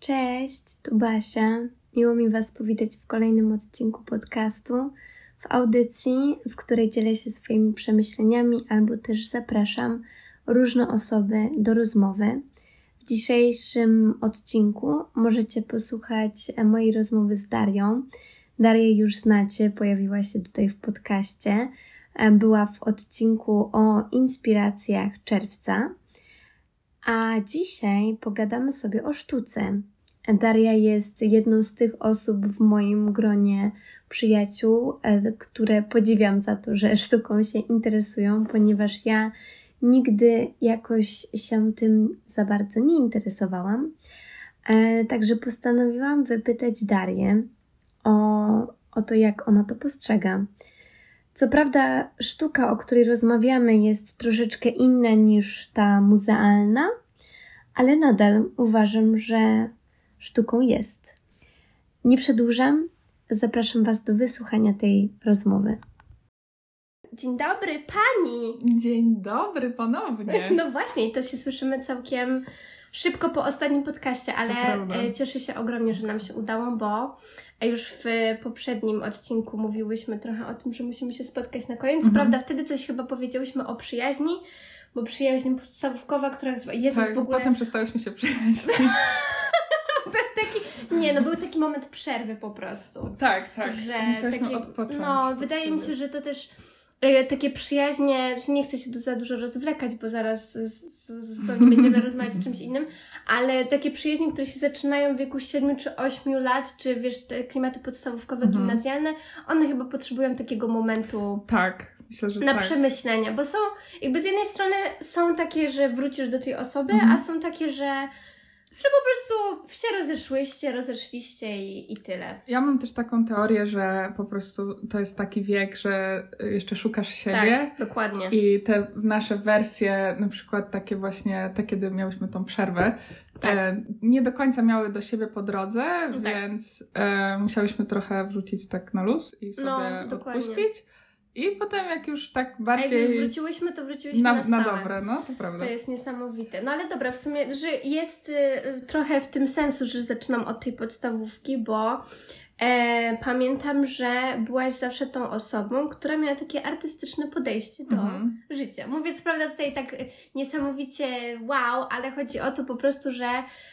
Cześć, tu Basia. Miło mi Was powitać w kolejnym odcinku podcastu, w audycji, w której dzielę się swoimi przemyśleniami albo też zapraszam różne osoby do rozmowy. W dzisiejszym odcinku możecie posłuchać mojej rozmowy z Darią. Darię już znacie, pojawiła się tutaj w podcaście. Była w odcinku o inspiracjach czerwca. A dzisiaj pogadamy sobie o sztuce. Daria jest jedną z tych osób w moim gronie przyjaciół, e, które podziwiam za to, że sztuką się interesują, ponieważ ja nigdy jakoś się tym za bardzo nie interesowałam. E, także postanowiłam wypytać Darię o, o to, jak ona to postrzega. Co prawda, sztuka, o której rozmawiamy, jest troszeczkę inna niż ta muzealna, ale nadal uważam, że sztuką jest. Nie przedłużam, zapraszam Was do wysłuchania tej rozmowy. Dzień dobry, pani! Dzień dobry ponownie. No właśnie, to się słyszymy całkiem szybko po ostatnim podcaście, ale e, cieszę się ogromnie, że nam się udało, bo już w poprzednim odcinku mówiłyśmy trochę o tym, że musimy się spotkać na koniec. Mhm. Prawda, wtedy coś chyba powiedziałyśmy o przyjaźni, bo przyjaźń podstawówkowa, która jest tak, w ogóle... potem przestałyśmy się przyjaźnić. taki, nie, no był taki moment przerwy po prostu. Tak, tak. Że takie, odpocząć. No, wydaje mi się, że to też y, takie przyjaźnie, że nie chcę się tu za dużo rozwlekać, bo zaraz zupełnie będziemy rozmawiać o czymś innym, ale takie przyjaźnie, które się zaczynają w wieku 7 czy 8 lat, czy wiesz, te klimaty podstawówkowe, mhm. gimnazjalne, one chyba potrzebują takiego momentu. Tak. Myślę, że na tak. przemyślenia, bo są, jakby z jednej strony są takie, że wrócisz do tej osoby, mhm. a są takie, że że po prostu się rozeszłyście, rozeszliście i, i tyle. Ja mam też taką teorię, że po prostu to jest taki wiek, że jeszcze szukasz siebie. Tak, dokładnie. I te nasze wersje, na przykład takie właśnie, te kiedy miałyśmy tą przerwę, tak. e, nie do końca miały do siebie po drodze, tak. więc e, musiałyśmy trochę wrzucić tak na luz i sobie no, odpuścić. I potem jak już tak bardziej... A jak już wróciłyśmy, to wróciłyśmy na, na stałe. Na dobre, no to prawda. To jest niesamowite. No ale dobra, w sumie, że jest y, trochę w tym sensu, że zaczynam od tej podstawówki, bo E, pamiętam, że byłaś zawsze tą osobą, która miała takie artystyczne podejście do mhm. życia. Mówię, co prawda tutaj tak niesamowicie wow, ale chodzi o to po prostu, że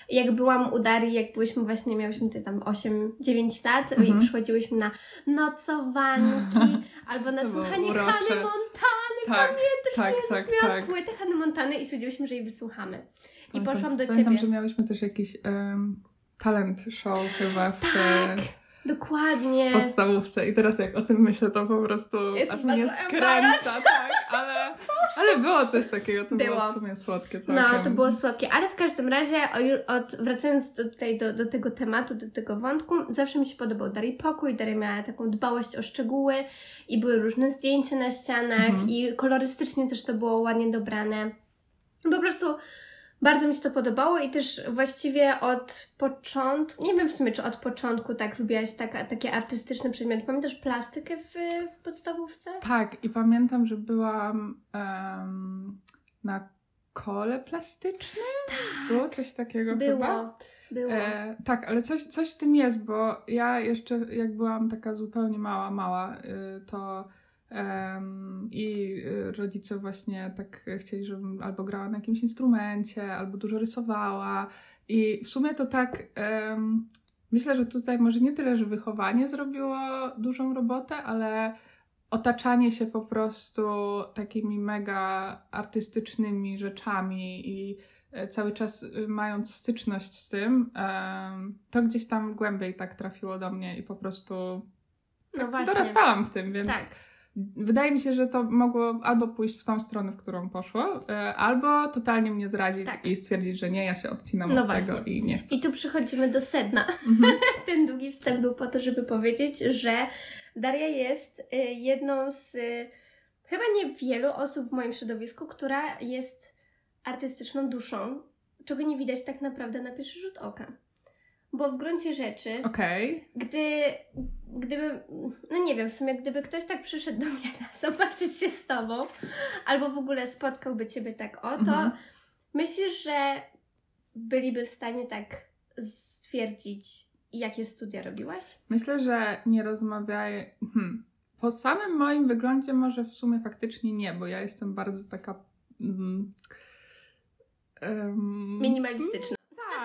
jak byłam u Darii, jak byłyśmy właśnie, miałyśmy tutaj tam 8-9 lat mhm. i przychodziłyśmy na nocowanki albo na słuchanie Hany Montany, tak, pamiętasz? Tak, Jezus, tak, miałam tak. płytę Hany Montany i stwierdziłyśmy, że jej wysłuchamy. I poszłam do Pamiętam, Ciebie. Pamiętam, że miałyśmy też jakiś um, talent show chyba w tak. Dokładnie. podstawówce. I teraz jak o tym myślę, to po prostu Jest aż mnie skręca, tak, ale, ale było coś takiego, to było, było w sumie słodkie całkiem. No, to było słodkie, ale w każdym razie, od, wracając tutaj do, do tego tematu, do tego wątku, zawsze mi się podobał Darii pokój, Daria miała taką dbałość o szczegóły i były różne zdjęcia na ścianach mhm. i kolorystycznie też to było ładnie dobrane. Po prostu bardzo mi się to podobało i też właściwie od początku, nie wiem w sumie czy od początku tak lubiłaś taka, takie artystyczne przedmioty. Pamiętasz plastykę w, w podstawówce? Tak i pamiętam, że byłam um, na kole plastycznym. Tak. Było coś takiego Było. chyba? Było. E, tak, ale coś, coś w tym jest, bo ja jeszcze jak byłam taka zupełnie mała, mała, y, to Um, I y, rodzice właśnie tak chcieli, żebym albo grała na jakimś instrumencie, albo dużo rysowała. I w sumie to tak. Um, myślę, że tutaj może nie tyle, że wychowanie zrobiło dużą robotę, ale otaczanie się po prostu takimi mega artystycznymi rzeczami i e, cały czas y, mając styczność z tym, to gdzieś tam głębiej tak trafiło do mnie i po prostu no tak dorastałam w tym, więc. Tak Wydaje mi się, że to mogło albo pójść w tą stronę, w którą poszło, e, albo totalnie mnie zrazić tak. i stwierdzić, że nie, ja się odcinam no od właśnie. tego i nie chcę. I tu przychodzimy do sedna. Mhm. Ten długi wstęp był po to, żeby powiedzieć, że Daria jest y, jedną z y, chyba niewielu osób w moim środowisku, która jest artystyczną duszą, czego nie widać tak naprawdę na pierwszy rzut oka. Bo w gruncie rzeczy, okay. gdy, gdyby, no nie wiem, w sumie gdyby ktoś tak przyszedł do mnie zobaczyć się z Tobą, albo w ogóle spotkałby Ciebie tak o, to mhm. myślisz, że byliby w stanie tak stwierdzić, jakie studia robiłaś? Myślę, że nie rozmawiaj. Hmm. Po samym moim wyglądzie może w sumie faktycznie nie, bo ja jestem bardzo taka. Mm, um, Minimalistyczna.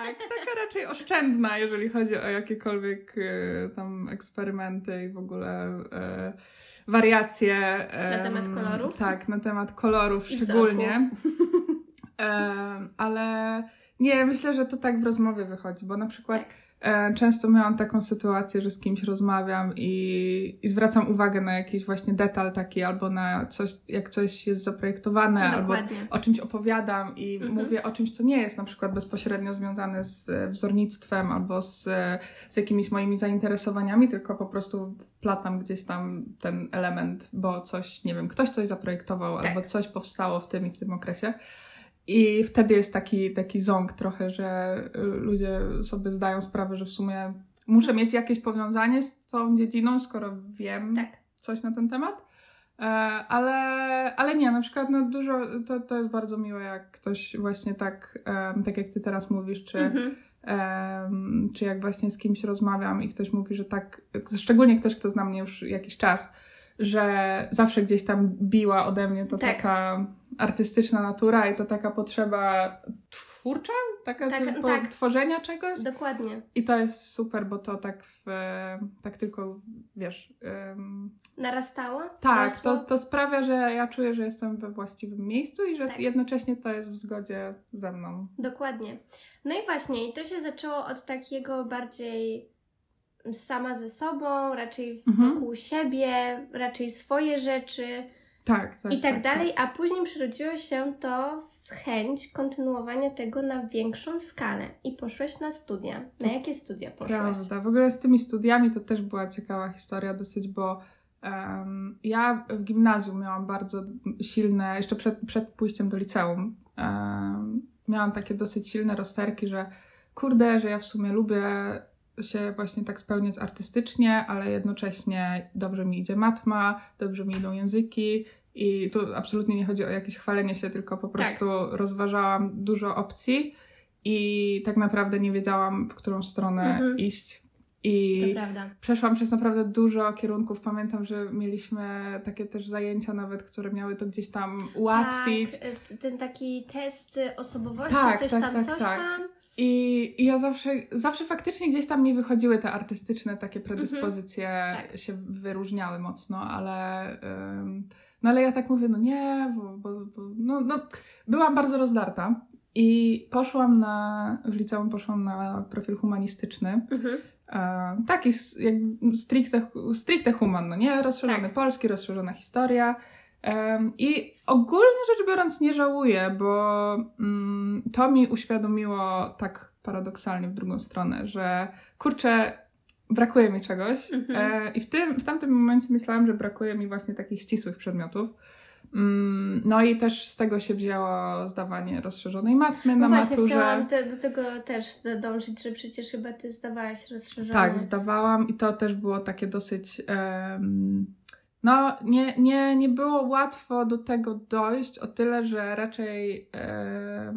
Tak, taka raczej oszczędna, jeżeli chodzi o jakiekolwiek y, tam eksperymenty i w ogóle y, wariacje. Na temat kolorów? Tak, na temat kolorów I szczególnie. ale nie, myślę, że to tak w rozmowie wychodzi, bo na przykład. Tak E, często miałam taką sytuację, że z kimś rozmawiam i, i zwracam uwagę na jakiś właśnie detal taki, albo na coś, jak coś jest zaprojektowane, albo o czymś opowiadam i mhm. mówię o czymś, co nie jest na przykład bezpośrednio związane z wzornictwem albo z, z jakimiś moimi zainteresowaniami, tylko po prostu wplatam gdzieś tam ten element, bo coś, nie wiem, ktoś coś zaprojektował tak. albo coś powstało w tym i w tym okresie. I wtedy jest taki, taki ząg trochę, że y, ludzie sobie zdają sprawę, że w sumie muszę mieć jakieś powiązanie z tą dziedziną, skoro wiem tak. coś na ten temat. E, ale, ale nie, na przykład no dużo, to, to jest bardzo miłe, jak ktoś właśnie tak, tak jak ty teraz mówisz, czy, mhm. czy jak właśnie z kimś rozmawiam i ktoś mówi, że tak, szczególnie ktoś, kto zna mnie już jakiś czas, że zawsze gdzieś tam biła ode mnie to tak. taka artystyczna natura i to taka potrzeba twórcza, taka tak, typu tak. tworzenia czegoś. Dokładnie. I to jest super, bo to tak w, tak tylko, wiesz... Um, Narastało? Tak, to, to sprawia, że ja czuję, że jestem we właściwym miejscu i że tak. jednocześnie to jest w zgodzie ze mną. Dokładnie. No i właśnie, i to się zaczęło od takiego bardziej sama ze sobą, raczej mhm. wokół siebie, raczej swoje rzeczy. Tak, tak. I tak, tak dalej, tak. a później przerodziło się to w chęć kontynuowania tego na większą skalę i poszłeś na studia. Na jakie studia poszłaś? Prawda. W ogóle z tymi studiami to też była ciekawa historia dosyć, bo um, ja w gimnazjum miałam bardzo silne, jeszcze przed, przed pójściem do liceum, um, miałam takie dosyć silne rozterki, że kurde, że ja w sumie lubię się właśnie tak spełniać artystycznie, ale jednocześnie dobrze mi idzie matma, dobrze mi idą języki i tu absolutnie nie chodzi o jakieś chwalenie się, tylko po tak. prostu tak. rozważałam dużo opcji i tak naprawdę nie wiedziałam, w którą stronę mhm. iść. I przeszłam przez naprawdę dużo kierunków. Pamiętam, że mieliśmy takie też zajęcia nawet, które miały to gdzieś tam ułatwić. Tak, ten taki test osobowości, tak, coś tak, tam, tak, coś tak. tam. I, I, ja zawsze, zawsze faktycznie gdzieś tam mi wychodziły te artystyczne takie predyspozycje, mm-hmm, tak. się wyróżniały mocno, ale, no ale ja tak mówię, no nie, bo, bo, bo no, no, byłam bardzo rozdarta i poszłam na, w liceum poszłam na profil humanistyczny. Mm-hmm. E, taki jak stricte, stricte human, no nie? Rozszerzony tak. polski, rozszerzona historia. I ogólnie rzecz biorąc nie żałuję, bo mm, to mi uświadomiło tak paradoksalnie w drugą stronę, że kurczę, brakuje mi czegoś. Mhm. E, I w, tym, w tamtym momencie myślałam, że brakuje mi właśnie takich ścisłych przedmiotów. Mm, no i też z tego się wzięło zdawanie rozszerzonej matmy na no właśnie, maturze. chciałam te, do tego też dążyć, że przecież chyba ty zdawałaś rozszerzoną. Tak, zdawałam i to też było takie dosyć... Um, no, nie, nie, nie było łatwo do tego dojść, o tyle, że raczej.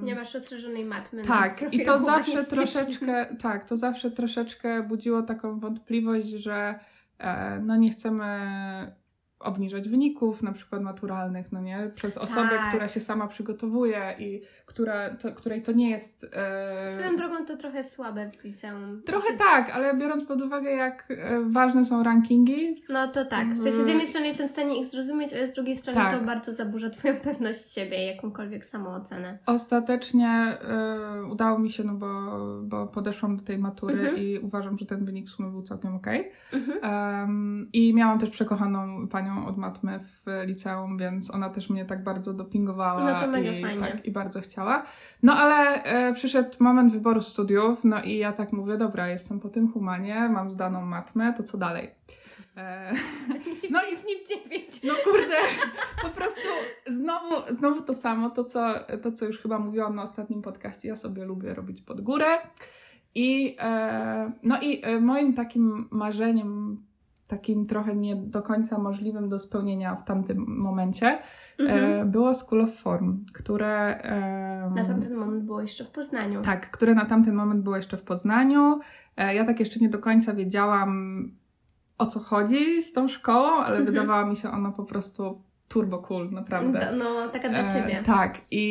nie masz rozszerzonej matmy. Tak, i to zawsze troszeczkę, tak, to zawsze troszeczkę budziło taką wątpliwość, że e, no nie chcemy obniżać wyników, na przykład maturalnych, no nie? Przez osobę, tak. która się sama przygotowuje i która, to, której to nie jest... E... Swoją drogą to trochę słabe w liceum. Trochę znaczy... tak, ale biorąc pod uwagę, jak e, ważne są rankingi... No to tak. W sensie z jednej strony jestem w stanie ich zrozumieć, ale z drugiej strony tak. to bardzo zaburza Twoją pewność siebie i jakąkolwiek samoocenę. Ostatecznie e, udało mi się, no bo, bo podeszłam do tej matury mhm. i uważam, że ten wynik w sumie był całkiem okej. Okay. Mhm. Um, I miałam też przekochaną panią od matmy w liceum, więc ona też mnie tak bardzo dopingowała no to mega i, fajnie. Tak, i bardzo chciała. No ale e, przyszedł moment wyboru studiów, no i ja tak mówię, dobra, jestem po tym humanie, mam zdaną matmę, to co dalej? E, no i nim dziewięć. No kurde, po prostu znowu, znowu to samo, to co, to co już chyba mówiłam na ostatnim podcaście, ja sobie lubię robić pod górę. I, e, no i e, moim takim marzeniem takim trochę nie do końca możliwym do spełnienia w tamtym momencie, Mhm. e, było School of Form, które... Na tamten moment było jeszcze w Poznaniu. tak, które na tamten moment było jeszcze w Poznaniu. E, Ja tak jeszcze nie do końca wiedziałam, o co chodzi z tą szkołą, ale Mhm. wydawała mi się ona po prostu turbo cool, naprawdę. No, taka dla E, ciebie. tak, i,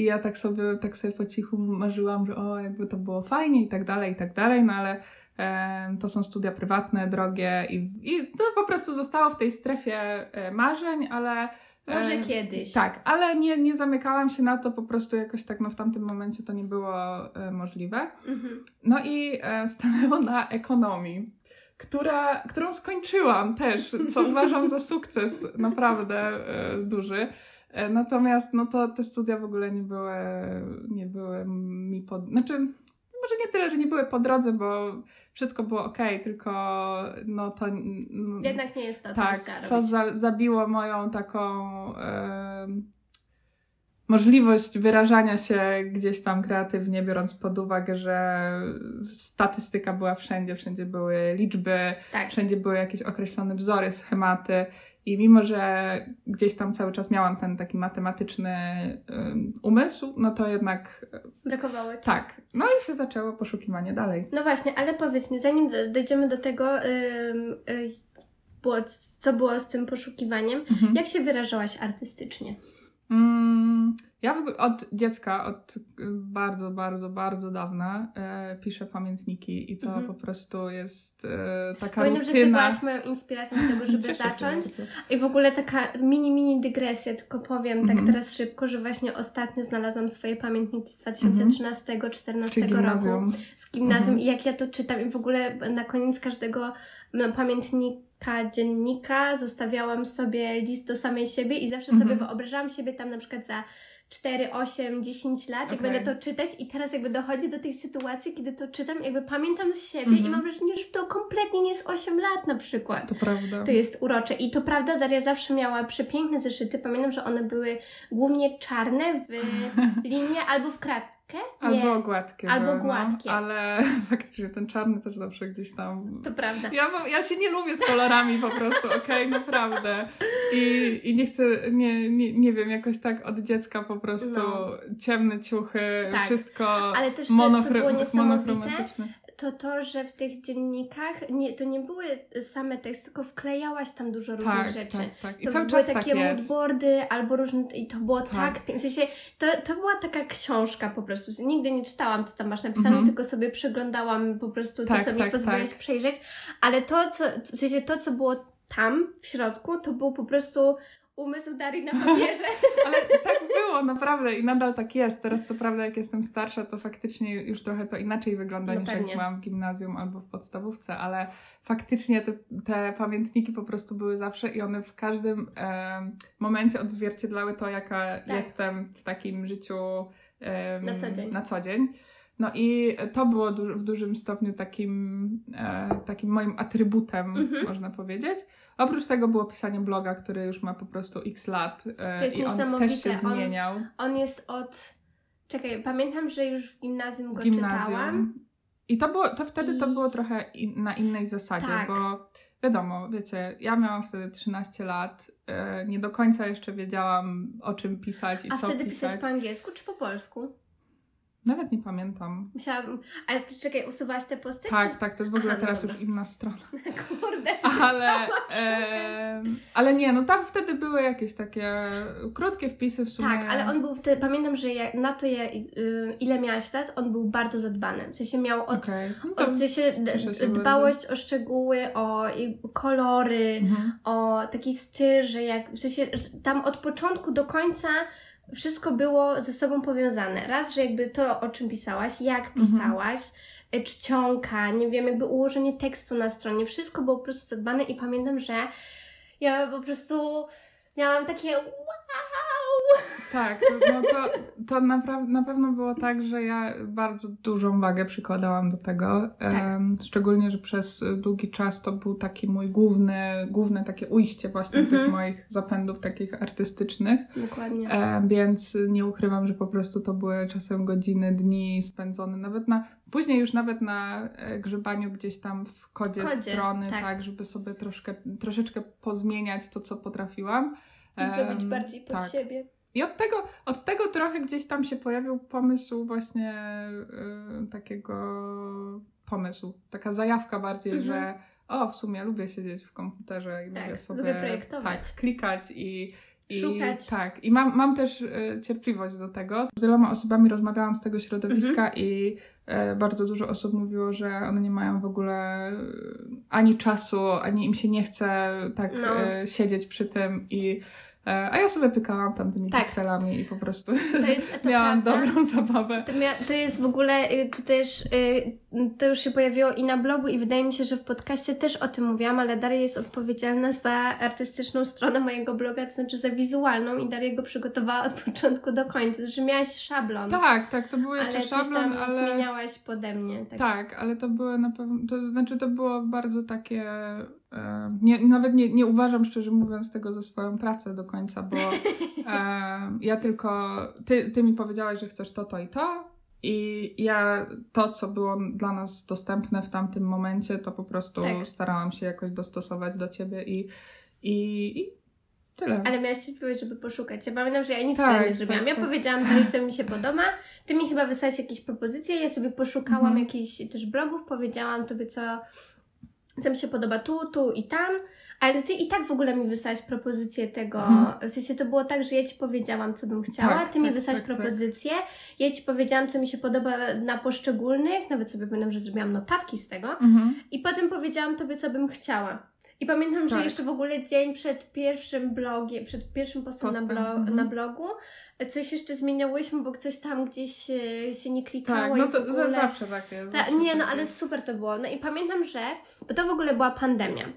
i ja tak sobie, tak sobie po cichu marzyłam, że o, jakby to było fajnie i tak dalej, i tak dalej, no ale e, to są studia prywatne, drogie i, i to po prostu zostało w tej strefie e, marzeń, ale... e, Może kiedyś. Tak, ale nie, nie zamykałam się na to, po prostu jakoś tak no, w tamtym momencie to nie było e, możliwe. Mhm. No i e, stanęło na ekonomii, która, którą skończyłam też, co uważam za sukces naprawdę e, duży. E, natomiast no to te studia w ogóle nie były, nie były mi po... Znaczy, może nie tyle, że nie były po drodze, bo wszystko było ok, tylko no to... Jednak nie jest to, co tak, co robić. za, zabiło moją taką możliwość wyrażania się gdzieś tam kreatywnie, biorąc pod uwagę, że statystyka była wszędzie, wszędzie były liczby, Tak. wszędzie były jakieś określone wzory, schematy. I mimo, że gdzieś tam cały czas miałam ten taki matematyczny em, umysł, no to jednak e, Brakowało ci. tak. No i się zaczęło poszukiwanie dalej. No właśnie, ale powiedz mi, zanim do- dojdziemy do tego, ym, y, było, co było z tym poszukiwaniem, Mhm. jak się wyrażałaś artystycznie? Mm, ja w ogóle od dziecka, od y, bardzo, bardzo, bardzo dawna e, piszę pamiętniki i to Mhm. po prostu jest e, taka Pamiętam, że ty rutyna. byłaś moją inspiracją do tego, żeby zacząć. I w ogóle taka mini, mini dygresja, tylko powiem Mhm. tak teraz szybko, że właśnie ostatnio znalazłam swoje pamiętniki z 2013-2014 Czyli roku z gimnazjum Mhm. i jak ja to czytam i w ogóle na koniec każdego no, pamiętnika, dziennika zostawiałam sobie list do samej siebie i zawsze Mhm. sobie wyobrażałam siebie tam na przykład za 4, 8, 10 lat, jak Okej. będę to czytać i teraz jakby dochodzi do tej sytuacji, kiedy to czytam, jakby pamiętam z siebie Mhm. i mam wrażenie, że to kompletnie nie jest 8 lat na przykład. To prawda. To jest urocze. I to prawda, Daria zawsze miała przepiękne zeszyty. Pamiętam, że one były głównie czarne w linie albo w kratkę. Nie, Albo gładkie. Albo były, no, gładkie. ale faktycznie ten czarny też zawsze gdzieś tam. to prawda. Ja, ja się nie lubię z kolorami po prostu, okej, naprawdę. I, I nie chcę, nie, nie, nie wiem, jakoś tak od dziecka po prostu No. ciemne ciuchy, Tak. wszystko Ale też to, co było niesamowite. To to, że w tych dziennikach nie, to nie były same teksty, tylko wklejałaś tam dużo różnych Tak, rzeczy. tak, tak. I To cały były czas takie tak moodboardy albo różne. I to było Tak. tak. W sensie, to, to była taka książka po prostu. Nigdy nie czytałam, co tam masz napisane, Mhm. tylko sobie przeglądałam po prostu to, Tak, co mi tak, pozwoliłeś tak. przejrzeć. Ale to, co, w sensie to, co było tam w środku, to był po prostu umysł Darii na papierze. Ale tak było, naprawdę i nadal tak jest. Teraz co prawda jak jestem starsza, to faktycznie już trochę to inaczej wygląda No niż pewnie. jak byłam w gimnazjum albo w podstawówce, ale faktycznie te, te pamiętniki po prostu były zawsze i one w każdym em, momencie odzwierciedlały to, jaka jestem w takim życiu Tak. Na co dzień. na co dzień. No i to było du- w dużym stopniu takim, e, takim moim atrybutem, Mhm. można powiedzieć. Oprócz tego było pisanie bloga, który już ma po prostu x lat e, To jest i on też się On- zmieniał On jest od. Czekaj, pamiętam, że już w gimnazjum go gimnazjum. czytałam. I to było, to wtedy to I- było trochę in, na innej zasadzie, Tak. bo wiadomo, wiecie, ja miałam wtedy 13 lat, e, nie do końca jeszcze wiedziałam o czym pisać i A co wtedy pisać. pisać po angielsku czy po polsku? Nawet nie pamiętam. Musiałam. Ale ty czekaj, usuwałaś te posty? Tak, tak, to jest w ogóle Aha, no teraz dobra. już inna strona. Kurde. Ale, e, ale nie, no tam wtedy były jakieś takie krótkie wpisy w sumie. Tak, ale on był wtedy, pamiętam, że ja, na to, ja, y, ile miałaś lat, on był bardzo zadbany. W sensie miał od, Okej. No to- od w sensie dbałość o szczegóły, o kolory, Mhm. o taki styl, że jak, w sensie tam od początku do końca wszystko było ze sobą powiązane. Raz, że jakby to, o czym pisałaś, jak Mhm. pisałaś, y, czcionka, nie wiem, jakby ułożenie tekstu na stronie, wszystko było po prostu zadbane i pamiętam, że ja po prostu miałam takie wow! Tak, no to, to na pewno było tak, że ja bardzo dużą wagę przykładałam do tego. Tak. Um, szczególnie, że przez długi czas to był taki mój główny, główne takie ujście właśnie Mhm. tych moich zapędów takich artystycznych. Dokładnie. Więc nie ukrywam, że po prostu to były czasem godziny, dni spędzone nawet na, później już nawet na e, grzebaniu gdzieś tam w kodzie, Kodzie, strony, tak. tak. żeby sobie troszkę, troszeczkę pozmieniać to, co potrafiłam. Zrobić Em, bardziej pod tak. siebie. I od tego, od tego trochę gdzieś tam się pojawił pomysł właśnie y, takiego pomysł, taka zajawka bardziej, Mhm. że o, w sumie lubię siedzieć w komputerze i Tak, lubię sobie lubię projektować. tak, klikać i, i Szukać. Tak, i mam, mam też y, cierpliwość do tego. Z wieloma osobami rozmawiałam z tego środowiska Mhm. i e, bardzo dużo osób mówiło, że one nie mają w ogóle e, ani czasu, ani im się nie chce tak No. e, siedzieć przy tym i a ja sobie pykałam tam tymi Tak. pikselami i po prostu To jest to miałam prawda. dobrą zabawę. To, mia- to jest w ogóle, y, to też, y, to już się pojawiło i na blogu i wydaje mi się, że w podcaście też o tym mówiłam, ale Daria jest odpowiedzialna za artystyczną stronę mojego bloga, to znaczy za wizualną i Daria go przygotowała od początku do końca, że miałaś szablon, Tak, tak, to był ale jeszcze szablon, tam ale... zmieniałaś pode mnie. Tak. Tak, ale to były na pewno, to znaczy to było bardzo takie, e, nie, nawet nie, nie uważam szczerze mówiąc tego za swoją pracę do końca, bo e, ja tylko, ty, ty mi powiedziałaś, że chcesz to, to i to i ja to, co było dla nas dostępne w tamtym momencie, to po prostu Tak. starałam się jakoś dostosować do ciebie i, i, i tyle. Ale miałaś cierpliwość, żeby poszukać. Ja pamiętam, że ja nic Tak, nie zrobiłam. tak, ja tak. powiedziałam Darii, co mi się podoba. Ty mi chyba wysłałeś jakieś propozycje, ja sobie poszukałam Mhm. jakichś też blogów, powiedziałam tobie, co, co mi się podoba tu, tu i tam. Ale ty i tak w ogóle mi wysłałaś propozycję tego. Mhm. W sensie to było tak, że ja ci powiedziałam, co bym chciała. Tak, ty mi tak, wysłałaś tak, tak. propozycję. Ja ci powiedziałam, co mi się podoba na poszczególnych. Nawet sobie pamiętam, że zrobiłam notatki z tego. Mhm. I potem powiedziałam tobie, co bym chciała. I pamiętam, że Tak. jeszcze w ogóle dzień przed pierwszym blogiem, przed pierwszym postem, Postem, na, mhm. na blogu, coś jeszcze zmieniałyśmy, bo coś tam gdzieś e, się nie klikało Tak, no to ogóle... za, zawsze takie. Ta, zawsze nie, no takie. ale super to było. No i pamiętam, że, bo to w ogóle była pandemia.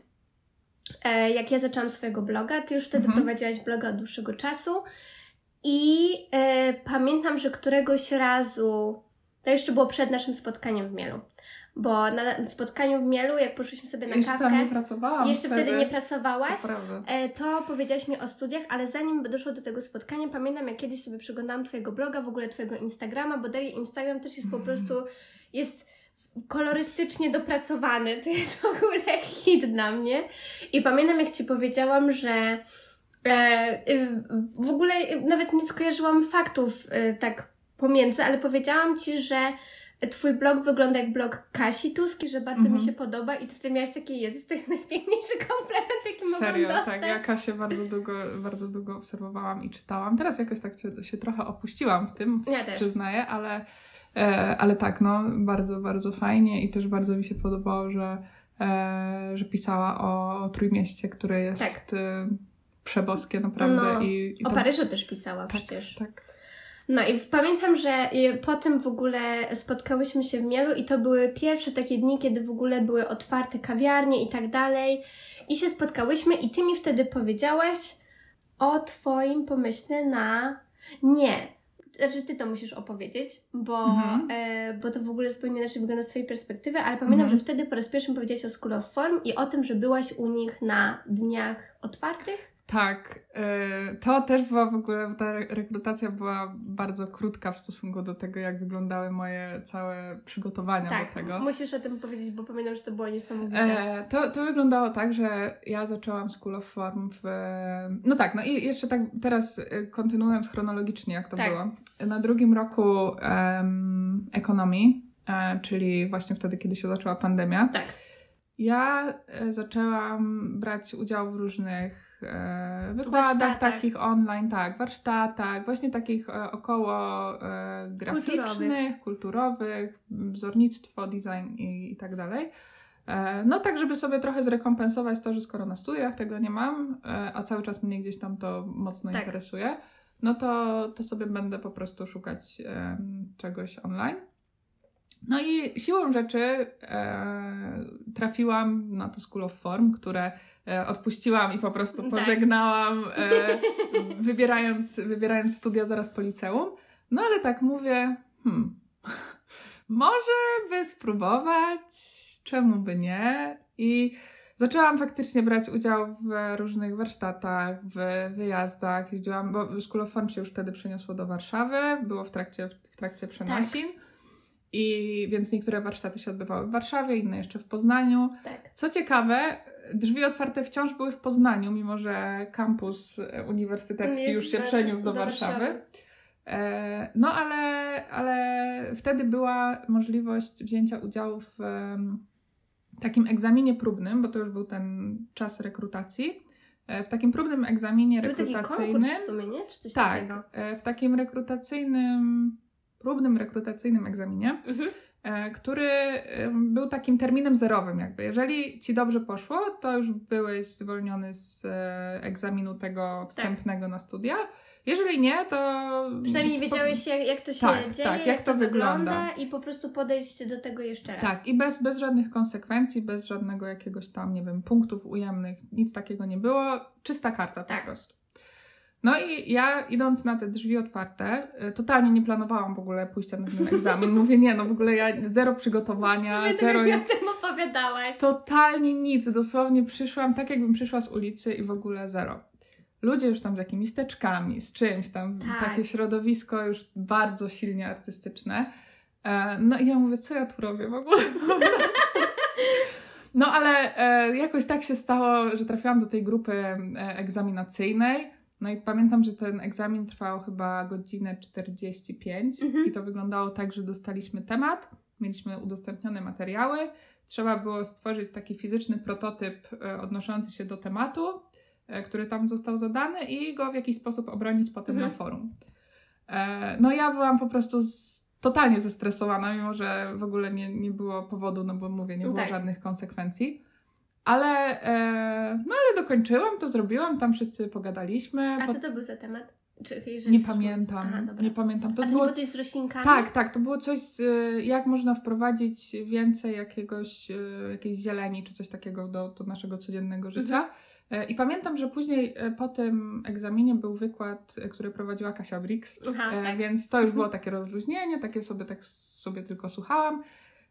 E, jak ja zaczęłam swojego bloga, ty już wtedy Mhm. prowadziłaś bloga od dłuższego czasu i e, pamiętam, że któregoś razu, to jeszcze było przed naszym spotkaniem w Mielu, bo na spotkaniu w Mielu, jak poszliśmy sobie na Jeszcze kawkę, tam nie pracowałam jeszcze wtedy nie pracowałaś, To e, to powiedziałaś mi o studiach, ale zanim doszło do tego spotkania, pamiętam jak kiedyś sobie przeglądałam Twojego bloga, w ogóle Twojego Instagrama, bo Daria Instagram też jest po Mhm. prostu, jest kolorystycznie dopracowany, to jest w ogóle hit dla mnie. I pamiętam jak Ci powiedziałam, że e, y, w ogóle nawet nie skojarzyłam faktów e, tak pomiędzy, ale powiedziałam Ci, że Twój blog wygląda jak blog Kasi Tuski, że bardzo mi Mhm. się podoba i Ty wtedy miałaś takie, Jezus, to jest najpiękniejszy komplement, jaki mogłam Serio, dostać. tak. Ja Kasię bardzo długo, bardzo długo obserwowałam i czytałam. Teraz jakoś tak się, się trochę opuściłam w tym, Ja przyznaję, ale, e, ale tak, no, bardzo, bardzo fajnie i też bardzo mi się podobało, że, e, że pisała o, o Trójmieście, które jest Tak. e, przeboskie naprawdę. No, i, i O to- Paryżu też pisała tak, przecież. Tak. No i pamiętam, że y, potem w ogóle spotkałyśmy się w Mielu i to były pierwsze takie dni, kiedy w ogóle były otwarte kawiarnie i tak dalej. I się spotkałyśmy i ty mi wtedy powiedziałaś o twoim pomyśle na nie. Znaczy ty to musisz opowiedzieć, bo, Mhm. e, bo to w ogóle zupełnie inaczej wygląda z twojej perspektywy, ale pamiętam, Mhm. że wtedy po raz pierwszy powiedziałaś o School of Form i o tym, że byłaś u nich na dniach otwartych. Tak, e, to też była w ogóle, ta re- rekrutacja była bardzo krótka w stosunku do tego, jak wyglądały moje całe przygotowania tak, do tego. musisz o tym powiedzieć, bo pamiętam, że to było niesamowite. E, to, to wyglądało tak, że ja zaczęłam School of Form w... No tak, no i jeszcze tak teraz e, kontynuując chronologicznie, jak to Tak. było. Na drugim roku em, ekonomii, e, czyli właśnie wtedy, kiedy się zaczęła pandemia, Tak. ja e, zaczęłam brać udział w różnych e, wykładach Warsztatach. takich online, tak, warsztatach, właśnie takich e, około e, graficznych, kulturowych, wzornictwo, design i, i tak dalej. E, No tak, żeby sobie trochę zrekompensować to, że skoro na studiach tego nie mam, e, a cały czas mnie gdzieś tam to mocno Tak. interesuje, no to, to sobie będę po prostu szukać czegoś online. No i siłą rzeczy e, trafiłam na to School of Form, które e, odpuściłam i po prostu Tak. pożegnałam, e, wybierając, wybierając studia zaraz po liceum. No ale tak mówię, hmm, może by spróbować, czemu by nie? I zaczęłam faktycznie brać udział w różnych warsztatach, w wyjazdach. Jeździłam, bo School of Form się już wtedy przeniosło do Warszawy, było w trakcie, w trakcie przenosin. I więc niektóre warsztaty się odbywały w Warszawie, inne jeszcze w Poznaniu. Tak. Co ciekawe, drzwi otwarte wciąż były w Poznaniu, mimo że kampus uniwersytecki Jest już się w- przeniósł do, do Warszawy. Warszawy. E, No ale, ale wtedy była możliwość wzięcia udziału w em, takim egzaminie próbnym, bo to już był ten czas rekrutacji. E, W takim próbnym egzaminie Był taki rekrutacyjnym. konkurs w sumie, nie? Czy coś tak, takiego? e, w takim rekrutacyjnym, próbnym rekrutacyjnym egzaminie Mhm. e, który był takim terminem zerowym jakby. Jeżeli ci dobrze poszło, to już byłeś zwolniony z e, egzaminu tego wstępnego na studia. Jeżeli nie, to... Przynajmniej spo- wiedziałeś, jak, jak to się Tak, dzieje, tak, jak, jak to to wygląda. wygląda. i po prostu podejść do tego jeszcze raz. Tak, i bez, bez żadnych konsekwencji, bez żadnego jakiegoś tam, nie wiem, punktów ujemnych, nic takiego nie było. Czysta karta po Tak. prostu. No i ja idąc na te drzwi otwarte, y, totalnie nie planowałam w ogóle pójścia na ten egzamin. Mówię, nie, no w ogóle ja zero przygotowania, Pamiętam, zero... jak mi o tym opowiadałaś. Totalnie nic, dosłownie przyszłam tak, jakbym przyszła z ulicy i w ogóle zero. Ludzie już tam z jakimiś teczkami, z czymś tam, Tak. takie środowisko już bardzo silnie artystyczne. E, No i ja mówię, co ja tu robię w ogóle? No ale e, jakoś tak się stało, że trafiłam do tej grupy e, egzaminacyjnej. No i pamiętam, że ten egzamin trwał chyba godzinę 45 Mhm. i to wyglądało tak, że dostaliśmy temat, mieliśmy udostępnione materiały, trzeba było stworzyć taki fizyczny prototyp e, odnoszący się do tematu, e, który tam został zadany i go w jakiś sposób obronić potem Mhm. na forum. E, No ja byłam po prostu z, totalnie zestresowana, mimo że w ogóle nie, nie było powodu, no bo mówię, nie było Tak. żadnych konsekwencji. Ale, e, no ale dokończyłam, to zrobiłam, tam wszyscy pogadaliśmy. A co to był za temat? Czy, nie pamiętam? Aha, nie pamiętam. To to było było coś z roślinkami? tak, tak, to było coś, z, y, jak można wprowadzić więcej jakiegoś, y, jakiejś zieleni czy coś takiego do, do naszego codziennego życia. E, I pamiętam, że później e, po tym egzaminie był wykład, e, który prowadziła Kasia Brix, Aha, e, tak. więc to już było takie rozluźnienie, takie sobie tak sobie tylko słuchałam.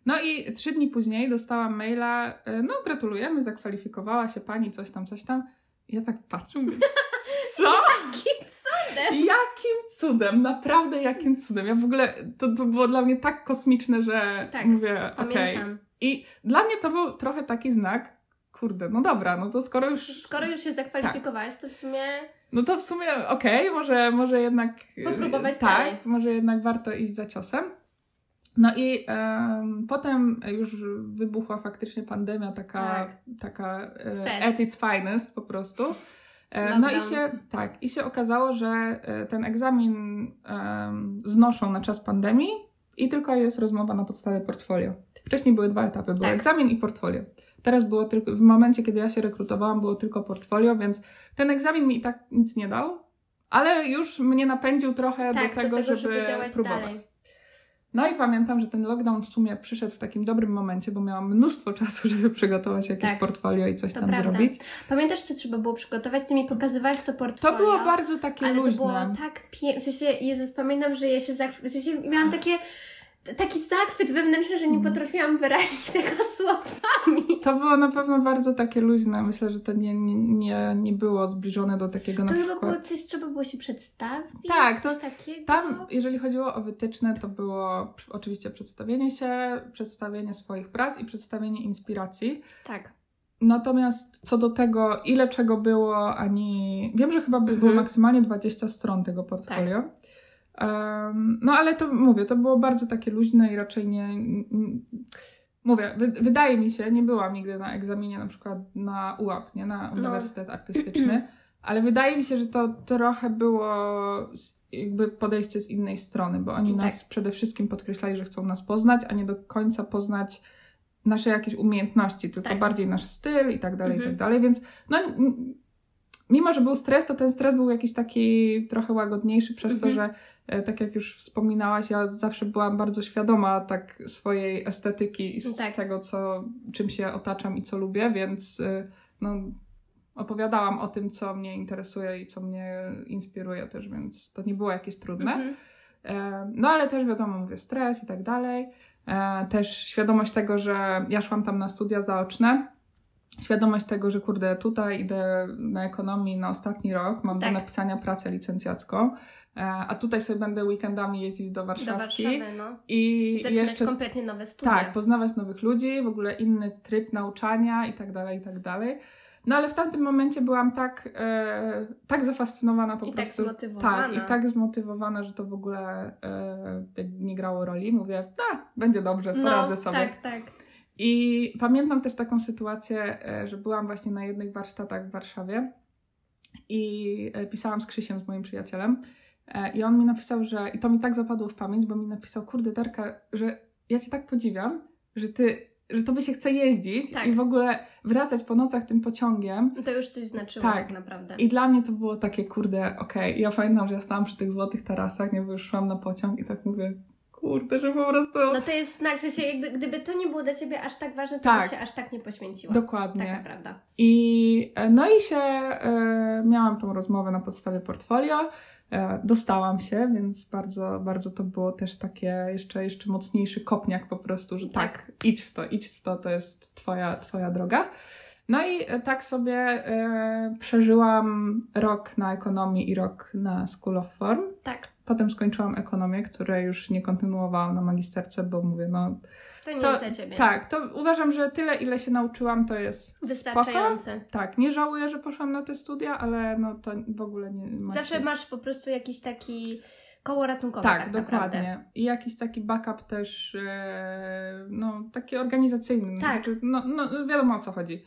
No i trzy dni później dostałam maila, e, no gratulujemy, zakwalifikowała się pani, coś tam, coś tam. I ja tak patrzę, mówię, co? Jakim cudem? Jakim cudem, naprawdę jakim cudem. Ja w ogóle, to, to było dla mnie tak kosmiczne, że Tak, mówię, okej. Pamiętam. I dla mnie to był trochę taki znak, kurde, no dobra, no to skoro już... Skoro już się zakwalifikowałeś, to w sumie No to w sumie okej, może, może jednak... Popróbować Tak, dalej. może jednak warto iść za ciosem. No i em, potem już wybuchła faktycznie pandemia, taka, Tak. taka e, at its finest po prostu. E, no i się, tak, i się okazało, że e, ten egzamin em, znoszą na czas pandemii i tylko jest rozmowa na podstawie portfolio. Wcześniej były dwa etapy, był Tak. egzamin i portfolio. Teraz było tylko, w momencie, kiedy ja się rekrutowałam, było tylko portfolio, więc ten egzamin mi i tak nic nie dał, ale już mnie napędził trochę tak, do tego, żeby, żeby działać próbować. dalej. No i pamiętam, że ten lockdown w sumie przyszedł w takim dobrym momencie, bo miałam mnóstwo czasu, żeby przygotować jakieś Tak. portfolio i coś To tam prawda. zrobić. Pamiętasz, co trzeba było przygotować? Ty mi pokazywałaś to To portfolio. było bardzo takie ale luźne. to było tak piękne. W sensie, Jezus, pamiętam, że ja się zachw... w sensie miałam takie taki zachwyt wewnętrzny, że nie Mhm. potrafiłam wyrazić tego słowami. To było na pewno bardzo takie luźne. Myślę, że to nie, nie, nie, było zbliżone do takiego To na chyba przykład. było coś, trzeba było się przedstawić. Tak, coś to- takiego. Tam, jeżeli chodziło o wytyczne, to było oczywiście przedstawienie się, przedstawienie swoich prac i przedstawienie inspiracji. Tak. Natomiast co do tego, ile czego było, ani. Wiem, że chyba by było Mhm. maksymalnie 20 stron tego portfolio. Em, no ale to mówię, to było bardzo takie luźne i raczej nie. Mówię, wy, wydaje mi się, nie byłam nigdy na egzaminie na przykład na UAP, nie na Uniwersytet Artystyczny, ale wydaje mi się, że to trochę było jakby podejście z innej strony, bo oni Tak. nas przede wszystkim podkreślali, że chcą nas poznać, a nie do końca poznać nasze jakieś umiejętności, tylko Tak. bardziej nasz styl i tak dalej, i Mhm. tak dalej, więc no mimo, że był stres, to ten stres był jakiś taki trochę łagodniejszy przez to, Mhm. że tak jak już wspominałaś, ja zawsze byłam bardzo świadoma tak swojej estetyki i Tak. tego, co, czym się otaczam i co lubię, więc e, no, opowiadałam o tym, co mnie interesuje i co mnie inspiruje też, więc to nie było jakieś trudne. Mhm. E, No ale też wiadomo, mówię, stres i tak dalej. E, Też świadomość tego, że ja szłam tam na studia zaoczne. Świadomość tego, że kurde, tutaj idę na ekonomii na ostatni rok, mam Tak. do napisania pracę licencjacką, e, a tutaj sobie będę weekendami jeździć do Do Warszawki. Warszawy, no. I Zaczynać jeszcze kompletnie nowe studia. tak, poznawać nowych ludzi, w ogóle inny tryb nauczania i tak dalej, i tak dalej. No ale w tamtym momencie byłam tak, e, tak zafascynowana po I tak prostu. zmotywowana. Tak, i tak zmotywowana, że to w ogóle e, nie grało roli. Mówię, a, będzie dobrze, poradzę no, sobie. Tak, tak. I pamiętam też taką sytuację, e, że byłam właśnie na jednych warsztatach w Warszawie i e, pisałam z Krzysiem, z moim przyjacielem. E, I on mi napisał, że. I to mi tak zapadło w pamięć, bo mi napisał, kurde, Darka, że ja cię tak podziwiam, że ty. Że tobie się chce jeździć Tak. i w ogóle wracać po nocach tym pociągiem. To już coś znaczyło Tak. tak, naprawdę. I dla mnie to było takie, kurde, okej. Ja pamiętam, że ja stałam przy tych złotych tarasach, nie, bo już szłam na pociąg i tak mówię, kurde, że po prostu... No to jest znak, że się jakby, gdyby to nie było dla Ciebie aż tak ważne, to Tak. byś się aż tak nie poświęciła. Dokładnie. Taka prawda. I e, no i się e, miałam tą rozmowę na podstawie portfolio. E, dostałam się, więc bardzo, bardzo to było też takie jeszcze, jeszcze mocniejszy kopniak po prostu, że tak. Tak. idź w to, idź w to, to jest twoja, twoja droga. No i e, tak sobie e, przeżyłam rok na ekonomii i rok na School of Form. Tak. Potem skończyłam ekonomię, której już nie kontynuowałam na magisterce, bo mówię, no To nie To- jest dla Ciebie. tak, to uważam, że tyle, ile się nauczyłam, to jest spoko. Wystarczające. Tak, nie żałuję, że poszłam na te studia, ale no to w ogóle nie ma Zawsze się... masz po prostu jakiś taki koło ratunkowe Tak, tak, dokładnie. naprawdę. I jakiś taki backup też, e, no taki organizacyjny. Tak. Znaczy, no, no wiadomo o co chodzi.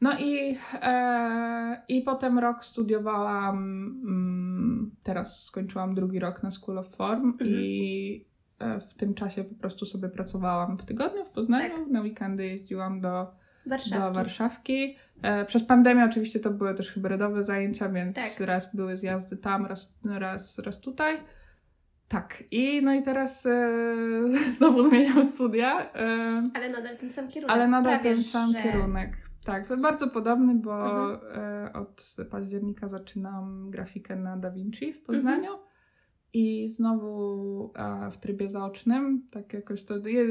No i, e, i potem rok studiowałam, mm, teraz skończyłam drugi rok na School of Form Mhm. i e, w tym czasie po prostu sobie pracowałam w tygodniu w Poznaniu, Tak. na weekendy jeździłam do Warszawki. do Warszawki. E, przez pandemię oczywiście to były też hybrydowe zajęcia, więc Tak. raz były zjazdy tam, raz, raz, raz tutaj. Tak. I no i teraz e, znowu zmieniam studia, e, Ale nadal ten sam kierunek. ale nadal Prawie, ten sam że... kierunek. Tak, bardzo podobny, bo Mhm. e, od października zaczynam grafikę na Da Vinci w Mhm. Poznaniu. I znowu e, w trybie zaocznym, tak jakoś to. Je,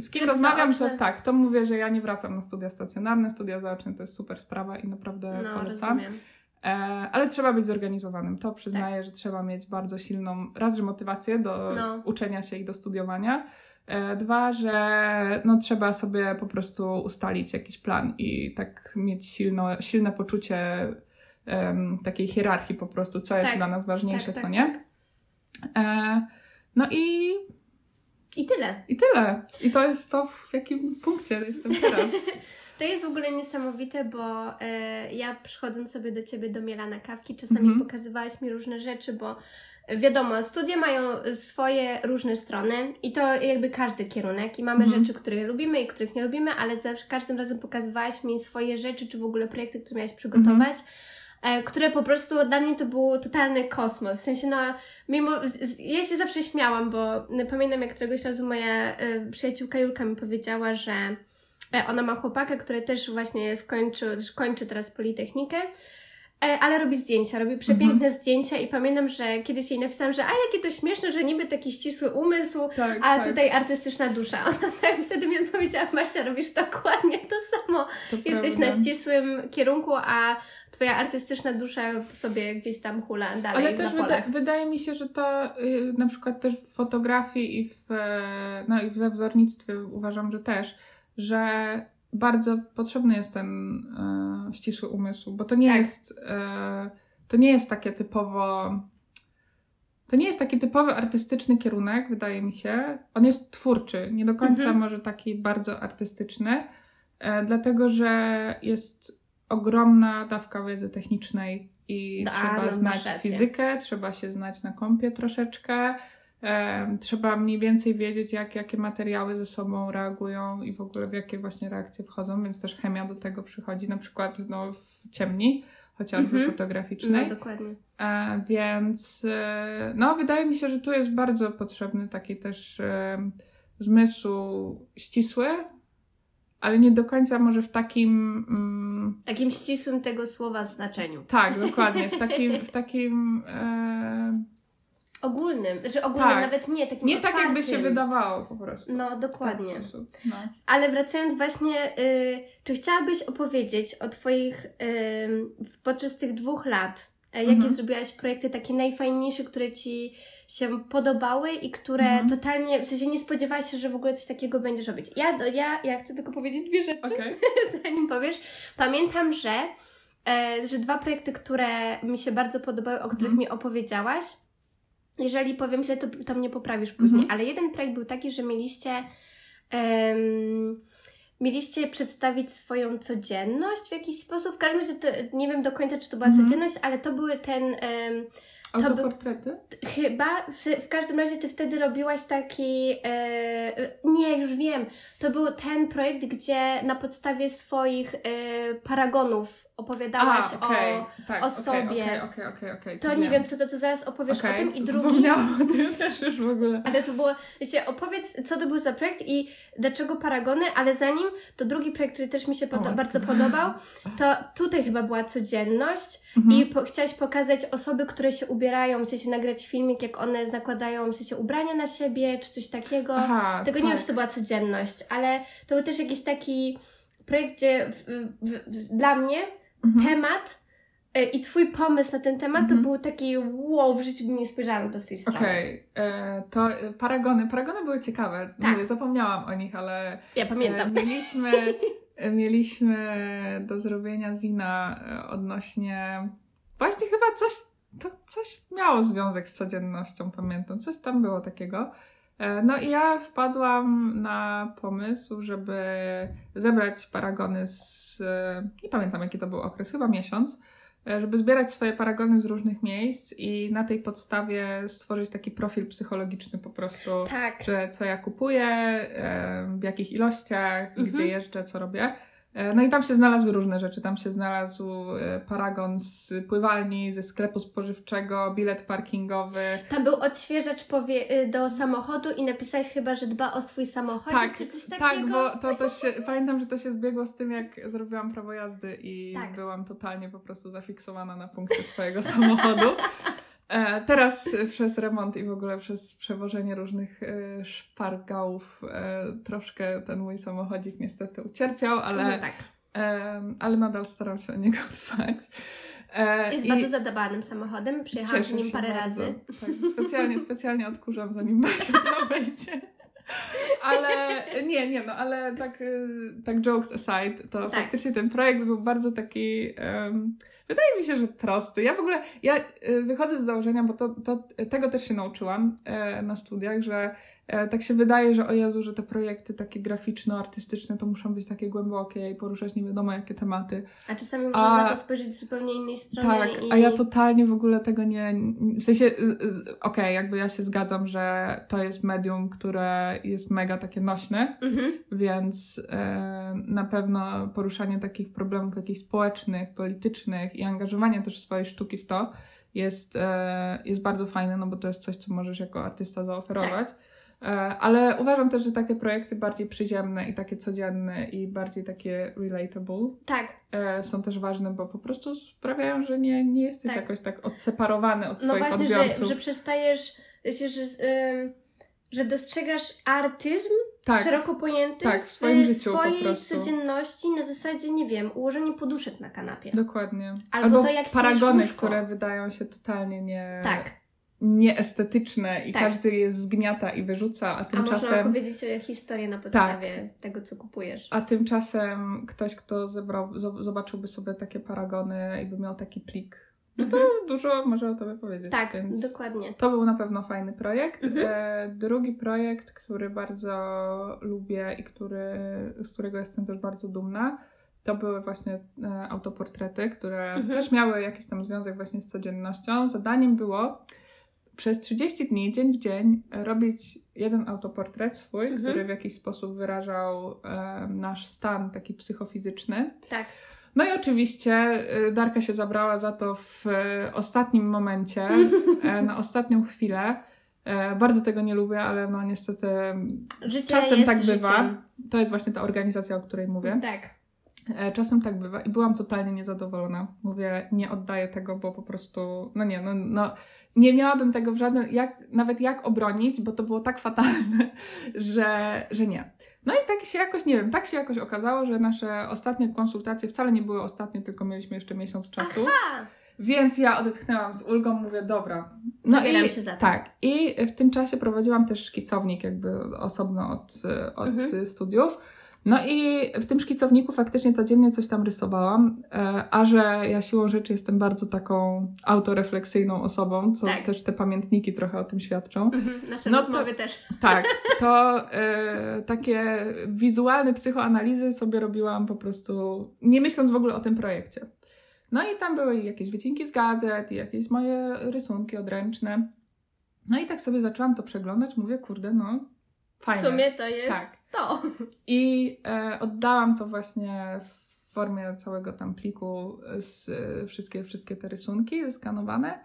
z kim Tryb rozmawiam, zaoczny. to tak, to mówię, że ja nie wracam na studia stacjonarne. Studia zaoczne to jest super sprawa i naprawdę No, polecam. rozumiem. E, ale trzeba być zorganizowanym. To przyznaję, Tak. że trzeba mieć bardzo silną, raz, że motywację do No. uczenia się i do studiowania. E, dwa, że no, trzeba sobie po prostu ustalić jakiś plan i tak mieć silno, silne poczucie em, takiej hierarchii po prostu, co jest Tak. dla nas ważniejsze, Tak, tak, co nie. E, no i, I tyle. i tyle. I to jest to, w jakim punkcie jestem teraz. To jest w ogóle niesamowite, bo e, ja przychodząc sobie do Ciebie do Mielana Kawki, czasami Mhm. pokazywałaś mi różne rzeczy, bo e, wiadomo, studia mają swoje różne strony i to jakby każdy kierunek i mamy Mhm. rzeczy, które lubimy i których nie lubimy, ale zawsze każdym razem pokazywałaś mi swoje rzeczy, czy w ogóle projekty, które miałaś przygotować. e, Które po prostu dla mnie to był totalny kosmos. W sensie, no, mimo. Ja się zawsze śmiałam, bo pamiętam, jak któregoś razu moja e, przyjaciółka Julka mi powiedziała, że E, Ona ma chłopaka, który też właśnie skończył, kończy teraz Politechnikę, e, ale robi zdjęcia, robi przepiękne zdjęcia i pamiętam, że kiedyś jej napisałam, że a jakie to śmieszne, że niby taki ścisły umysł, tak, a tak, tutaj artystyczna dusza. Ona tak wtedy mi odpowiedziała, Marcia, robisz dokładnie to samo. to Jesteś prawda. na ścisłym kierunku, a twoja artystyczna dusza sobie gdzieś tam hula dalej Ale też wyda- wydaje mi się, że to y, na przykład też w fotografii i w, e, no, i we wzornictwie uważam, że też, że bardzo potrzebny jest ten e, ścisły umysł, bo to nie Tak. jest e, to nie jest takie typowo to nie jest taki typowy artystyczny kierunek, wydaje mi się. On jest twórczy, nie do końca Mhm. może taki bardzo artystyczny, e, dlatego że jest ogromna dawka wiedzy technicznej i Da, trzeba no, masz znać fizykę, trzeba się znać na kompie troszeczkę, trzeba mniej więcej wiedzieć, jak, jakie materiały ze sobą reagują i w ogóle w jakie właśnie reakcje wchodzą, więc też chemia do tego przychodzi, na przykład no, w ciemni chociażby Mhm. fotograficznej. No, dokładnie. E, więc e, no, wydaje mi się, że tu jest bardzo potrzebny taki też e, zmysł ścisły, ale nie do końca może w takim. Mm, Takim ścisłym tego słowa znaczeniu. tak, dokładnie, w takim. W takim e, Ogólnym, że ogólnym Tak. nawet nie takim nie tak, jakby się otwartym. wydawało po prostu. No, dokładnie. No. Ale wracając właśnie, y, czy chciałabyś opowiedzieć o Twoich, y, podczas tych dwóch lat, y, jakie Mhm. zrobiłaś projekty takie najfajniejsze, które Ci się podobały i które Mhm. totalnie, w sensie nie spodziewałaś się, że w ogóle coś takiego będziesz robić. Ja, ja, ja chcę tylko powiedzieć dwie rzeczy, Okej. zanim powiesz. Pamiętam, że, e, że dwa projekty, które mi się bardzo podobały, o których Mhm. mi opowiedziałaś, jeżeli powiem źle, to, to mnie poprawisz później, Mhm. ale jeden projekt był taki, że mieliście em, mieliście przedstawić swoją codzienność w jakiś sposób. W każdym razie to, nie wiem do końca, czy to była Mhm. codzienność, ale to były ten em, To Autoportrety? Chyba, w, w każdym razie ty wtedy robiłaś taki. E, nie, już wiem. To był ten projekt, gdzie na podstawie swoich e, paragonów opowiadałaś okej, o. tak, o sobie. Okej, okej, okej, okej. To nie wiem, co to, to zaraz opowiesz o tym. I drugi. O tym też już w ogóle. Ale to było. Wiecie, opowiedz, co to był za projekt i dlaczego paragony, ale zanim to drugi projekt, który też mi się podo- bardzo podobał, to tutaj chyba była codzienność. Mhm. I po, chciałaś pokazać osoby, które się ubierają, w sensie nagrać filmik, jak one nakładają w sensie ubrania na siebie, czy coś takiego. Aha, Tego tak. nie wiem, czy to była codzienność, ale to był też jakiś taki projekt, gdzie w, w, w, dla mnie Mhm. temat y, i twój pomysł na ten temat Mhm. to był taki wow, w życiu bym nie spojrzałam z tej strony. Okej, e, to e, paragony. Paragony były ciekawe. Tak. Mówię, zapomniałam o nich, ale Ja pamiętam. e, mieliśmy, e, mieliśmy do zrobienia zina e, odnośnie. Właśnie chyba coś, to coś miało związek z codziennością, pamiętam. Coś tam było takiego. E, No i ja wpadłam na pomysł, żeby zebrać paragony z. e, Nie pamiętam jaki to był okres, chyba miesiąc. e, Żeby zbierać swoje paragony z różnych miejsc i na tej podstawie stworzyć taki profil psychologiczny po prostu, tak. że co ja kupuję, w jakich ilościach, Mhm. gdzie jeżdżę, co robię. E, No i tam się znalazły różne rzeczy. Tam się znalazł e, paragon z pływalni, ze sklepu spożywczego, bilet parkingowy. Tam był odświeżacz powie- y, do samochodu i napisałeś chyba, że dba o swój samochód, Tak, czy coś takiego. Tak, bo to też się, pamiętam, że to się zbiegło z tym, jak zrobiłam prawo jazdy i Tak. byłam totalnie po prostu zafiksowana na punkcie swojego samochodu. E, teraz przez remont i w ogóle przez przewożenie różnych e, szpargałów e, troszkę ten mój samochodzik niestety ucierpiał, ale, No tak. ale nadal staram się o niego dbać. Jest i- bardzo zadbanym samochodem, przyjechałam nim parę bardzo. razy. Tak, specjalnie, specjalnie odkurzam, zanim Basia tam wejdzie. Ale nie, nie, no ale tak, tak jokes aside, to Tak. faktycznie ten projekt był bardzo taki, em, wydaje mi się, że prosty. Ja w ogóle, ja y, wychodzę z założenia, bo to, to, tego też się nauczyłam e, na studiach, że tak się wydaje, że o Jezu, że te projekty takie graficzno-artystyczne to muszą być takie głębokie i poruszać nie wiadomo jakie tematy. A czasami można A- na to spojrzeć z zupełnie innej strony. Tak, i... a ja totalnie w ogóle tego nie. W sensie, okej, jakby ja się zgadzam, że to jest medium, które jest mega takie nośne, Mhm. więc e, na pewno poruszanie takich problemów jakichś społecznych, politycznych i angażowanie też swojej sztuki w to jest, e, jest bardzo fajne, no bo to jest coś, co możesz jako artysta zaoferować. E, Ale uważam też, że takie projekty bardziej przyziemne i takie codzienne i bardziej takie relatable Tak, e, są też ważne, bo po prostu sprawiają, że nie, nie jesteś Tak. jakoś tak odseparowany od no swoich właśnie, że, odbiorców. że przestajesz, że, że, że dostrzegasz artyzm tak, szeroko pojęty tak, w swoim życiu po swojej prostu. codzienności na zasadzie, nie wiem, ułożenie poduszek na kanapie. dokładnie. Albo to, jak paragony, które wydają się totalnie nie, Tak, nieestetyczne i Tak. każdy je zgniata i wyrzuca, a a można tymczasem... opowiedzieć o historię na podstawie tego, co kupujesz. A tymczasem ktoś, kto zebrał, zo- zobaczyłby sobie takie paragony i by miał taki plik, no to Mhm. dużo może o tobie powiedzieć. Tak, więc... dokładnie. To był na pewno fajny projekt. Mhm. E, drugi projekt, który bardzo lubię i który, z którego jestem też bardzo dumna, to były właśnie e, autoportrety, które Mhm. też miały jakiś tam związek właśnie z codziennością. Zadaniem było przez 30 dni, dzień w dzień, robić jeden autoportret swój, Mhm. który w jakiś sposób wyrażał e, nasz stan taki psychofizyczny. Tak. No i oczywiście y, Darka się zabrała za to w e, ostatnim momencie, e, na ostatnią chwilę. E, bardzo tego nie lubię, ale no niestety Życie czasem tak życiem. bywa. To jest właśnie ta organizacja, o której mówię. Tak. E, Czasem tak bywa i byłam totalnie niezadowolona. Mówię, nie oddaję tego, bo po prostu, no nie, no, no nie miałabym tego w żaden, jak, nawet jak obronić, bo to było tak fatalne, że, że nie. No i tak się jakoś, nie wiem, tak się jakoś okazało, że nasze ostatnie konsultacje wcale nie były ostatnie, tylko mieliśmy jeszcze miesiąc czasu. A, Więc ja odetchnęłam z ulgą, mówię, dobra. No Zabieram i, się za to. Tak. I w tym czasie prowadziłam też szkicownik jakby osobno od, od Mhm. studiów. No i w tym szkicowniku faktycznie codziennie coś tam rysowałam, e, a że ja siłą rzeczy jestem bardzo taką autorefleksyjną osobą, co Tak. też te pamiętniki trochę o tym świadczą. mhm, nasze No to- rozmowy też. Tak, to e, takie wizualne psychoanalizy sobie robiłam po prostu, nie myśląc w ogóle o tym projekcie. No i tam były jakieś wycinki z gazet i jakieś moje rysunki odręczne. No i tak sobie zaczęłam to przeglądać, mówię, kurde, no W fajne. sumie to jest Tak. To. I e, oddałam to właśnie w formie całego tam pliku z e, wszystkie, wszystkie te rysunki zeskanowane.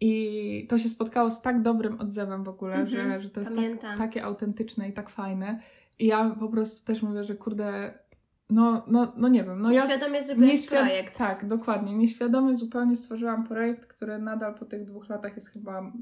I to się spotkało z tak dobrym odzewem w ogóle, Mhm, że, że to jest tak, takie autentyczne i tak fajne. I ja po prostu też mówię, że kurde, no, no, no nie wiem. No ja Nieświadomie zrobiłeś nieświad- projekt. Tak, dokładnie. Nieświadomie zupełnie stworzyłam projekt, który nadal po tych dwóch latach jest chyba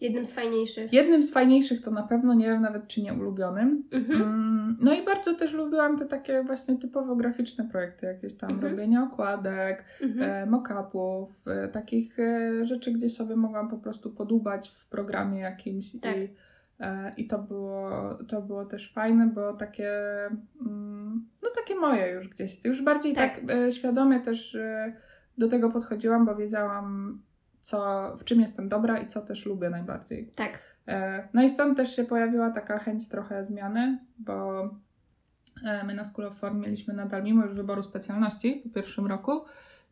Jednym z fajniejszych. jednym z fajniejszych, to na pewno nie wiem nawet czy nie ulubionym. Mhm. Mm, No i bardzo też lubiłam te takie właśnie typowo graficzne projekty, jakieś tam Mhm. robienie okładek, Mhm. e, mock-upów, e, takich e, rzeczy, gdzie sobie mogłam po prostu podubać w programie jakimś Tak. i, e, i to było, to było też fajne, bo takie mm, no takie moje już gdzieś, już bardziej tak, Tak. e, świadomie też e, do tego podchodziłam, bo wiedziałam co, w czym jestem dobra i co też lubię najbardziej. Tak. E, No i stąd też się pojawiła taka chęć trochę zmiany, bo e, my na School of Form mieliśmy nadal, mimo już wyboru specjalności po pierwszym roku,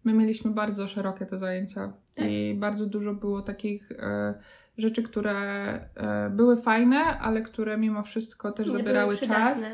my mieliśmy bardzo szerokie te zajęcia Tak. i bardzo dużo było takich e, rzeczy, które e, były fajne, ale które mimo wszystko też Nie zabierały czas.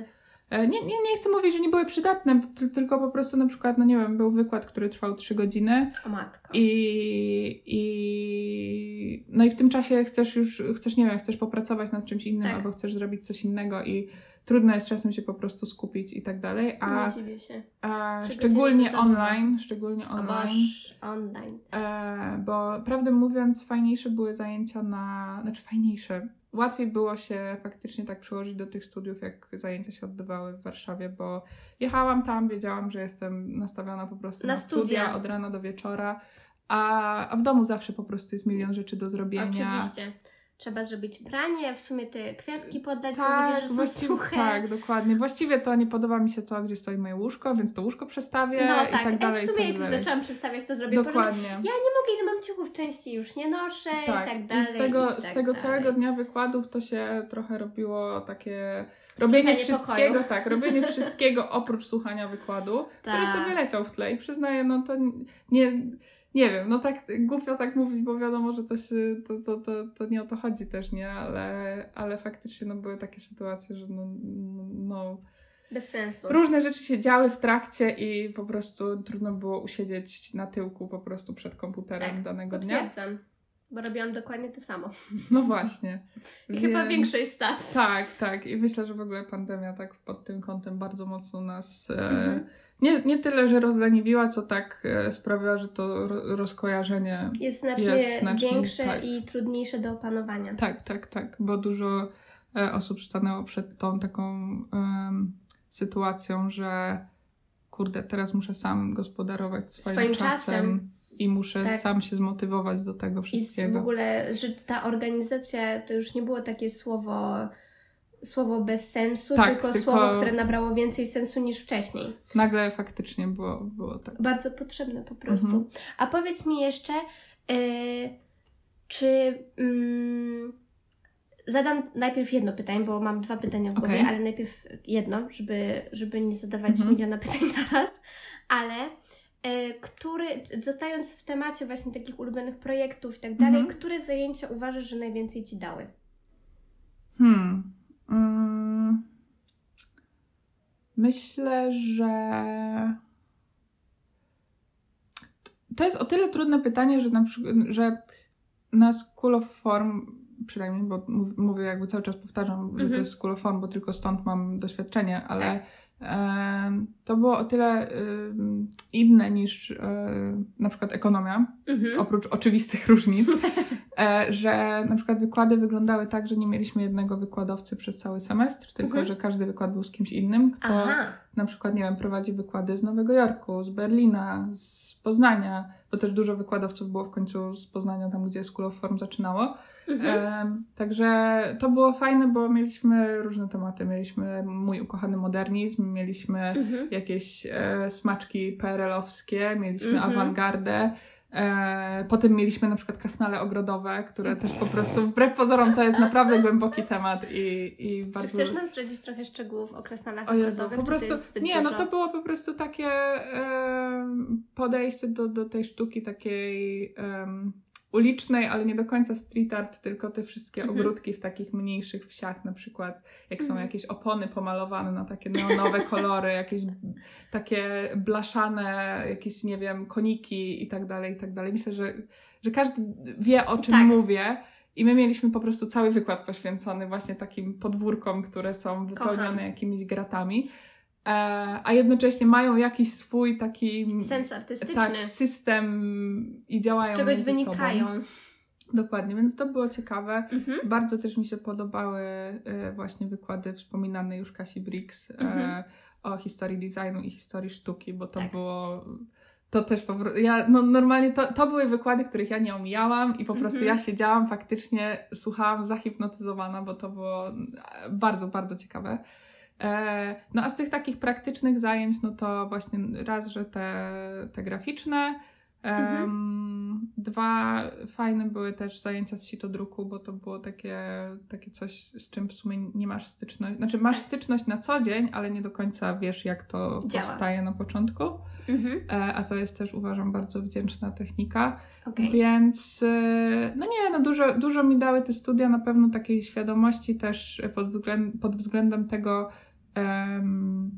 E, Nie, nie, nie chcę mówić, że nie były przydatne, ty- tylko po prostu na przykład, no nie wiem, był wykład, który trwał 3 godziny O matko. i, i no i w tym czasie chcesz już, chcesz, nie wiem, chcesz popracować nad czymś innym Tak. albo chcesz zrobić coś innego i trudno jest czasem się po prostu skupić i tak dalej, a, Nie dziwię się. a szczególnie online, szczególnie online, online. e, bo prawdę mówiąc fajniejsze były zajęcia na, znaczy fajniejsze, łatwiej było się faktycznie tak przyłożyć do tych studiów, jak zajęcia się odbywały w Warszawie, bo jechałam tam, wiedziałam, że jestem nastawiona po prostu Na na, studia. studia. od rana do wieczora, a, a w domu zawsze po prostu jest milion rzeczy do zrobienia. Oczywiście. Trzeba zrobić pranie, w sumie te kwiatki poddać, Tak, powiedzieć, że są suche. tak, dokładnie. Właściwie to nie podoba mi się to, gdzie stoi moje łóżko, więc to łóżko przestawię No i tak, tak Ej, dalej. w sumie i jak tak już dalej. zaczęłam przedstawiać, to zrobię. Dokładnie. Ja nie mogę, ile mam ciuchów, części już nie noszę i tak dalej. I z tego, i z tak tego dalej. całego dnia wykładów to się trochę robiło takie robienie wszystkiego, pokoju. tak, robienie wszystkiego oprócz słuchania wykładu, który Tak. sobie leciał w tle i przyznaję, no to nie, nie wiem, no tak głupio tak mówić, bo wiadomo, że to, się, to, to, to, to nie o to chodzi też, nie, ale, ale faktycznie no były takie sytuacje, że no, no, no Bez sensu. różne rzeczy się działy w trakcie i po prostu trudno było usiedzieć na tyłku po prostu przed komputerem Tak, danego dnia. Potwierdzam, bo robiłam dokładnie to samo. No właśnie. I chyba Więc- większość z nas. Tak, tak. I myślę, że w ogóle pandemia tak pod tym kątem bardzo mocno nas e, Mhm. nie, nie tyle, że rozleniwiła, co tak e, sprawiła, że to ro, rozkojarzenie. Jest znacznie, Jest znacznie, większe tak. i trudniejsze do opanowania. Tak, tak, tak. Bo dużo e, osób stanęło przed tą taką sytuacją, że kurde, teraz muszę sam gospodarować swoim, Swoim czasem. czasem. I muszę Tak. sam się zmotywować do tego I wszystkiego. w ogóle, że ta organizacja to już nie było takie słowo, słowo bez sensu, Tak, tylko, tylko- słowo, które nabrało więcej sensu niż wcześniej. Nagle faktycznie było, było tak. Bardzo potrzebne po prostu. Mhm. A powiedz mi jeszcze, y, czy. Mm, zadam najpierw jedno pytanie, bo mam dwa pytania w głowie, Okej. ale najpierw jedno, żeby, żeby nie zadawać Mhm. miliona pytań naraz. Ale e, który, zostając w temacie właśnie takich ulubionych projektów i tak dalej, Mhm. które zajęcia uważasz, że najwięcej Ci dały? Hmm. Mm. Myślę, że. To jest o tyle trudne pytanie, że na przykład, że na School of Form, przynajmniej, bo mów- mówię jakby cały czas powtarzam, że to Mhm. jest School of Form, bo tylko stąd mam doświadczenie, ale Tak. To było o tyle inne niż y, na przykład ekonomia, Mhm. oprócz oczywistych różnic, e, że na przykład wykłady wyglądały tak, że nie mieliśmy jednego wykładowcy przez cały semestr, tylko Mhm. że każdy wykład był z kimś innym, kto Aha, na przykład, nie wiem, prowadzi wykłady z Nowego Jorku, z Berlina, z Poznania, bo też dużo wykładowców było w końcu z Poznania, tam gdzie School of Form zaczynało. mhm. Także to było fajne, bo mieliśmy różne tematy. Mieliśmy mój ukochany modernizm, mieliśmy Mhm. jakieś e, smaczki PRL-owskie, mieliśmy Mhm. awangardę. E, potem mieliśmy na przykład krasnale ogrodowe, które też po prostu, wbrew pozorom, to jest naprawdę głęboki temat i, i Czy bardzo... chcesz nam zdradzić trochę szczegółów o krasnalach O Jezu, ogrodowych? po czy prostu, nie, no dużo? to było po prostu takie em, podejście do, do tej sztuki takiej em, ulicznej, ale nie do końca street art, tylko te wszystkie Mhm. ogródki w takich mniejszych wsiach, na przykład jak są Mhm. jakieś opony pomalowane na takie neonowe kolory, jakieś takie blaszane, jakieś, nie wiem, koniki i tak dalej, i tak dalej. Myślę, że, że każdy wie, o czym Tak. mówię. I my mieliśmy po prostu cały wykład poświęcony właśnie takim podwórkom, które są wypełnione jakimiś gratami, a jednocześnie mają jakiś swój taki Sens artystyczny. tak, system i działają z czegoś wynikają. Sobą. Dokładnie, więc to było ciekawe. Mhm. Bardzo też mi się podobały e, właśnie wykłady wspominanej już Kasi Briggs e, Mhm. o historii designu i historii sztuki, bo to Tak. było. To też po prostu. Ja, no normalnie to, to były wykłady, których ja nie omijałam i po prostu Mhm. ja siedziałam faktycznie, słuchałam zahipnotyzowana, bo to było e, bardzo, bardzo ciekawe. E, No a z tych takich praktycznych zajęć, no to właśnie raz, że te, te graficzne, Mhm. Em, Dwa fajne były też zajęcia z sitodruku, bo to było takie, takie coś, z czym w sumie nie masz styczność. Znaczy masz Tak. styczność na co dzień, ale nie do końca wiesz, jak to Działa. powstaje na początku. Mhm. E, A to jest też uważam bardzo wdzięczna technika. Okej. Więc e, no nie, no dużo, dużo mi dały te studia na pewno takiej świadomości też pod, względ, pod względem tego, em,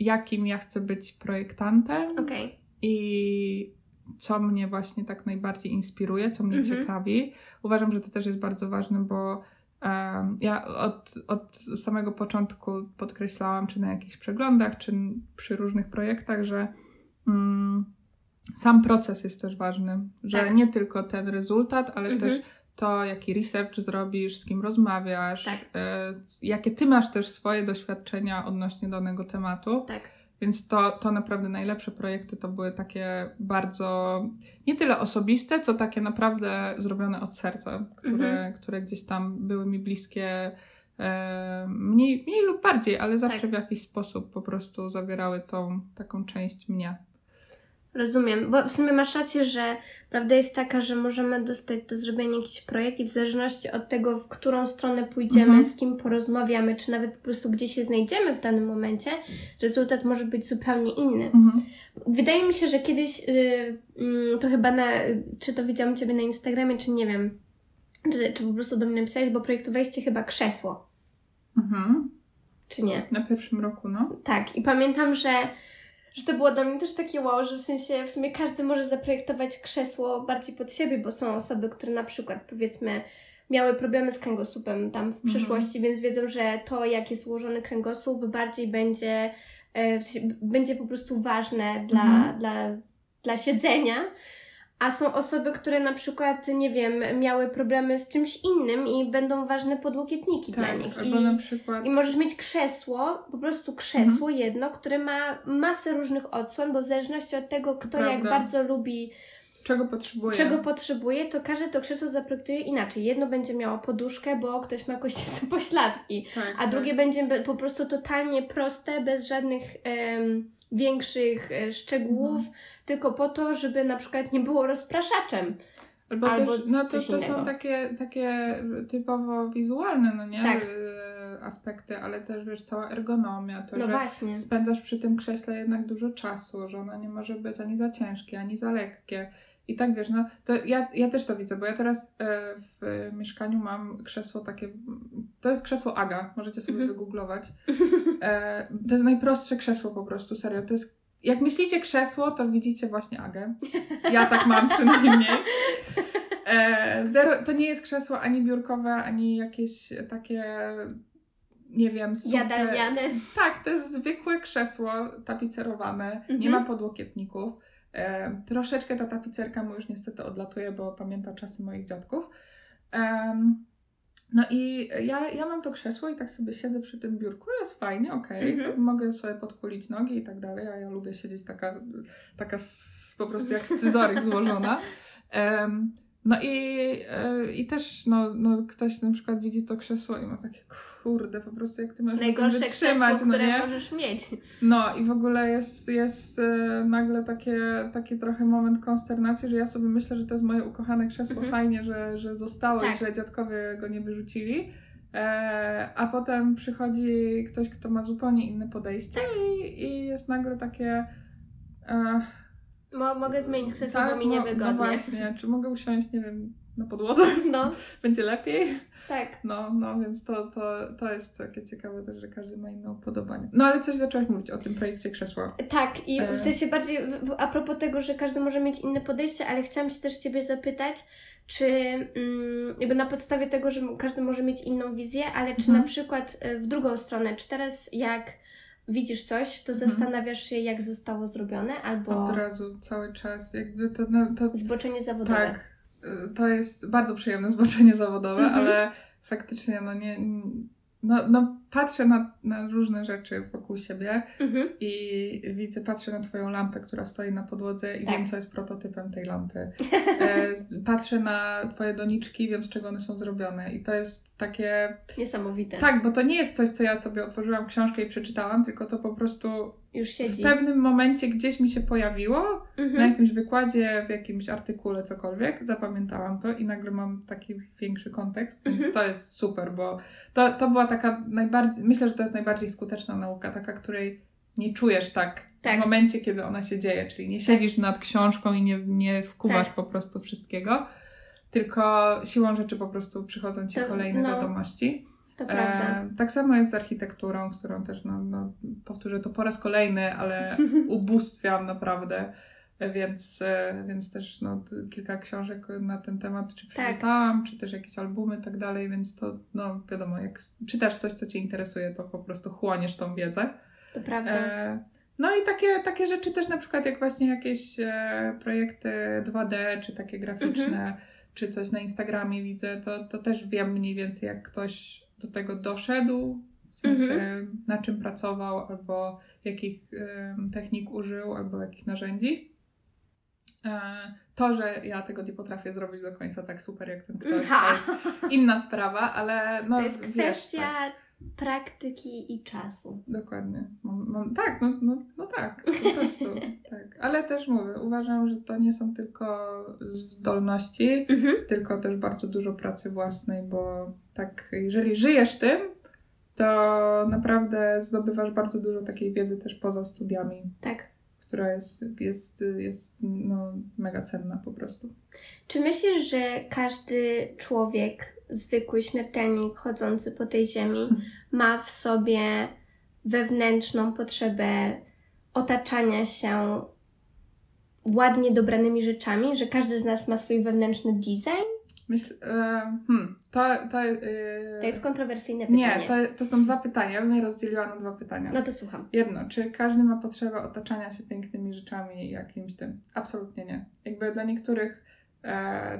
jakim ja chcę być projektantem Okej. i co mnie właśnie tak najbardziej inspiruje, co mnie Mhm. ciekawi. Uważam, że to też jest bardzo ważne, bo em, ja od, od samego początku podkreślałam, czy na jakichś przeglądach, czy przy różnych projektach, że mm, sam proces jest też ważny, że Tak. nie tylko ten rezultat, ale Mhm. też to, jaki research zrobisz, z kim rozmawiasz, Tak. e, jakie ty masz też swoje doświadczenia odnośnie danego tematu. Tak. Więc to, to naprawdę najlepsze projekty to były takie bardzo nie tyle osobiste, co takie naprawdę zrobione od serca, które, Mhm. które gdzieś tam były mi bliskie e, mniej, mniej lub bardziej, ale zawsze Tak. w jakiś sposób po prostu zawierały tą taką część mnie. Rozumiem, bo w sumie masz rację, że prawda jest taka, że możemy dostać do zrobienia jakiś projekt i w zależności od tego, w którą stronę pójdziemy, Mhm. z kim porozmawiamy, czy nawet po prostu gdzie się znajdziemy w danym momencie, rezultat może być zupełnie inny. Mhm. Wydaje mi się, że kiedyś y, mm, to chyba na, czy to widziałam Ciebie na Instagramie, czy nie wiem, czy, czy po prostu do mnie napisałeś, bo projektowaliście chyba krzesło, Mhm. czy nie? Na pierwszym roku, no. Tak, i pamiętam, że, że to było dla mnie też takie wow, że w sensie w sumie każdy może zaprojektować krzesło bardziej pod siebie, bo są osoby, które na przykład powiedzmy miały problemy z kręgosłupem tam w Mhm. przyszłości, więc wiedzą, że to jak jest ułożony kręgosłup bardziej będzie, e, w sensie będzie po prostu ważne dla, Mhm. dla, dla siedzenia. A są osoby, które na przykład, nie wiem, miały problemy z czymś innym i będą ważne podłokietniki dla Tak, nich. albo I... na przykład... I możesz mieć krzesło, po prostu krzesło jedno, które ma masę różnych odsłon, bo w zależności od tego, kto jak prawda. bardzo lubi, Czego potrzebuję? czego potrzebuje, to każde to krzesło zaprojektuje inaczej. Jedno będzie miało poduszkę, bo ktoś ma kości pośladki, tak, a drugie będzie be- po prostu totalnie proste, bez żadnych em, większych e, szczegółów, Mhm. tylko po to, żeby na przykład nie było rozpraszaczem. Albo, Albo też, no to, to są takie, takie typowo wizualne, no nie? Tak. E, aspekty, ale też wiesz, cała ergonomia, to, No że właśnie. spędzasz przy tym krześle jednak dużo czasu, że ono nie może być ani za ciężkie, ani za lekkie. I tak wiesz, no to ja, ja też to widzę, bo ja teraz e, w mieszkaniu mam krzesło takie, to jest krzesło Aga, możecie sobie Mhm. wygooglować. E, to jest najprostsze krzesło po prostu, serio. To jest, jak myślicie krzesło, to widzicie właśnie Agę. Ja tak mam przynajmniej. E, zero, to nie jest krzesło ani biurkowe, ani jakieś takie, nie wiem, super... Jadalniane. Tak, to jest zwykłe krzesło tapicerowane, nie Mhm. ma podłokietników. E, troszeczkę ta tapicerka mu już niestety odlatuje, bo pamięta czasy moich dziadków. Em, no i ja, ja mam to krzesło i tak sobie siedzę przy tym biurku, jest fajnie, okej, Mhm. to mogę sobie podkulić nogi i tak dalej, a ja lubię siedzieć taka, taka s- po prostu jak scyzoryk złożona. Em, no i, e, i też no, no, ktoś na przykład widzi to krzesło i ma takie kurde, po prostu jak ty tym Najgorsze wytrzymać, krzesło, no które nie? możesz mieć. No i w ogóle jest, jest e, nagle takie, taki trochę moment konsternacji, że ja sobie myślę, że to jest moje ukochane krzesło, Mhm. fajnie, że, że zostało Tak. i że dziadkowie go nie wyrzucili. E, a potem przychodzi ktoś, kto ma zupełnie inne podejście Tak. i, i jest nagle takie... E, Mo, mogę zmienić krzesło, tak, bo mi no- niewygodnie. No właśnie, czy mogę usiąść, nie wiem, na podłodze? No, Będzie lepiej? tak. No, no, więc to, to, to jest takie ciekawe też, że każdy ma inne upodobanie. No ale coś zaczęłaś mówić o tym projekcie krzesła. Tak, i E. w sensie bardziej a propos tego, że każdy może mieć inne podejście, ale chciałam się też Ciebie zapytać, czy mm, jakby na podstawie tego, że każdy może mieć inną wizję, ale czy Mhm. na przykład e, w drugą stronę, czy teraz jak widzisz coś, to Mhm. zastanawiasz się, jak zostało zrobione, albo Od razu, cały czas. Jakby to, to zboczenie zawodowe. tak, y, to jest bardzo przyjemne zboczenie zawodowe, Mhm. ale faktycznie no nie, no, no patrzę na, na różne rzeczy wokół siebie Mhm. i widzę, patrzę na twoją lampę, która stoi na podłodze i Tak. wiem, co jest prototypem tej lampy. E, patrzę na twoje doniczki, wiem, z czego one są zrobione i to jest takie... Niesamowite. Tak, bo to nie jest coś, co ja sobie otworzyłam książkę i przeczytałam, tylko to po prostu Już w siedzi. pewnym momencie gdzieś mi się pojawiło, na Mhm. jakimś wykładzie, w jakimś artykule, cokolwiek, zapamiętałam to i nagle mam taki większy kontekst, więc Mhm. to jest super, bo to, to była taka najbardziej, myślę, że to jest najbardziej skuteczna nauka, taka, której nie czujesz tak, Tak. w momencie, kiedy ona się dzieje, czyli nie siedzisz nad książką i nie, nie wkuwasz Tak. po prostu wszystkiego, tylko siłą rzeczy po prostu przychodzą ci To- kolejne no, wiadomości. To prawda. E, tak samo jest z architekturą, którą też, no, no, powtórzę to po raz kolejny, ale ubóstwiam naprawdę, więc, e, więc też no, kilka książek na ten temat czy Tak. przeczytałam, czy też jakieś albumy i tak dalej, więc to no wiadomo, jak czytasz coś, co Cię interesuje, to po prostu chłoniesz tą wiedzę. To prawda. E, no i takie, takie rzeczy też na przykład jak właśnie jakieś e, projekty 2D, czy takie graficzne, Mhm. Czy coś na Instagramie widzę, to, to też wiem mniej więcej jak ktoś do tego doszedł, w sensie Mhm. na czym pracował, albo jakich em, technik użył, albo jakich narzędzi. E, To, że ja tego nie potrafię zrobić do końca tak super jak ten ktoś, to jest inna sprawa, ale no to jest wiesz, kwestia tak. Praktyki i czasu. Dokładnie. Mam, mam, tak, no, no, no tak, po prostu. tak. Ale też mówię, uważam, że to nie są tylko zdolności, Mhm. tylko też bardzo dużo pracy własnej, bo tak, jeżeli żyjesz tym, to naprawdę zdobywasz bardzo dużo takiej wiedzy też poza studiami, Tak. która jest, jest, jest no, mega cenna po prostu. Czy myślisz, że każdy człowiek, zwykły śmiertelnik chodzący po tej ziemi, Mhm. ma w sobie wewnętrzną potrzebę otaczania się ładnie dobranymi rzeczami, że każdy z nas ma swój wewnętrzny design? Myśl, e, hmm, to, to, e, To jest kontrowersyjne pytanie. Nie, to, to są dwa pytania. Ja bym je rozdzieliła na dwa pytania. No to słucham. Jedno, czy każdy ma potrzebę otaczania się pięknymi rzeczami i jakimś tym? Absolutnie nie. Jakby dla niektórych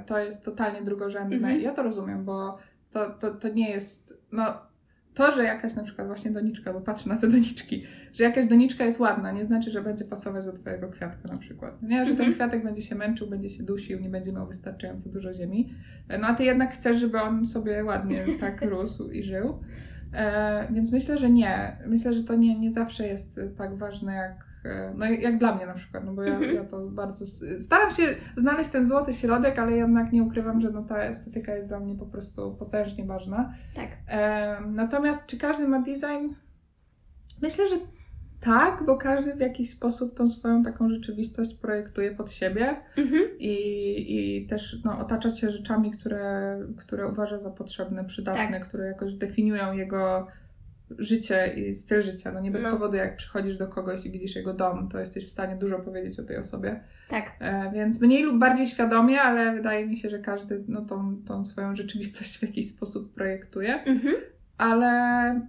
to jest totalnie drugorzędne Mhm. i ja to rozumiem, bo to, to, to nie jest, no to, że jakaś na przykład właśnie doniczka, bo patrzę na te doniczki, że jakaś doniczka jest ładna, nie znaczy, że będzie pasować do twojego kwiatka na przykład. Nie, że ten Mhm. kwiatek będzie się męczył, będzie się dusił, nie będzie miał wystarczająco dużo ziemi. E, No a ty jednak chcesz, żeby on sobie ładnie tak rósł i żył. E, więc myślę, że nie. Myślę, że to nie, nie zawsze jest tak ważne jak, e, no jak dla mnie na przykład, no bo ja, Mhm. ja to bardzo staram się znaleźć ten złoty środek, ale jednak nie ukrywam, że no ta estetyka jest dla mnie po prostu potężnie ważna. Tak. E, natomiast czy każdy ma design? Myślę, że tak, bo każdy w jakiś sposób tą swoją taką rzeczywistość projektuje pod siebie Mhm. i, i też no, otacza się rzeczami, które, które uważa za potrzebne, przydatne, które jakoś definiują jego życie i styl życia. No nie bez No. powodu, jak przychodzisz do kogoś i widzisz jego dom, to jesteś w stanie dużo powiedzieć o tej osobie. Tak. E, więc mniej lub bardziej świadomie, ale wydaje mi się, że każdy no, tą, tą swoją rzeczywistość w jakiś sposób projektuje Mhm. ale,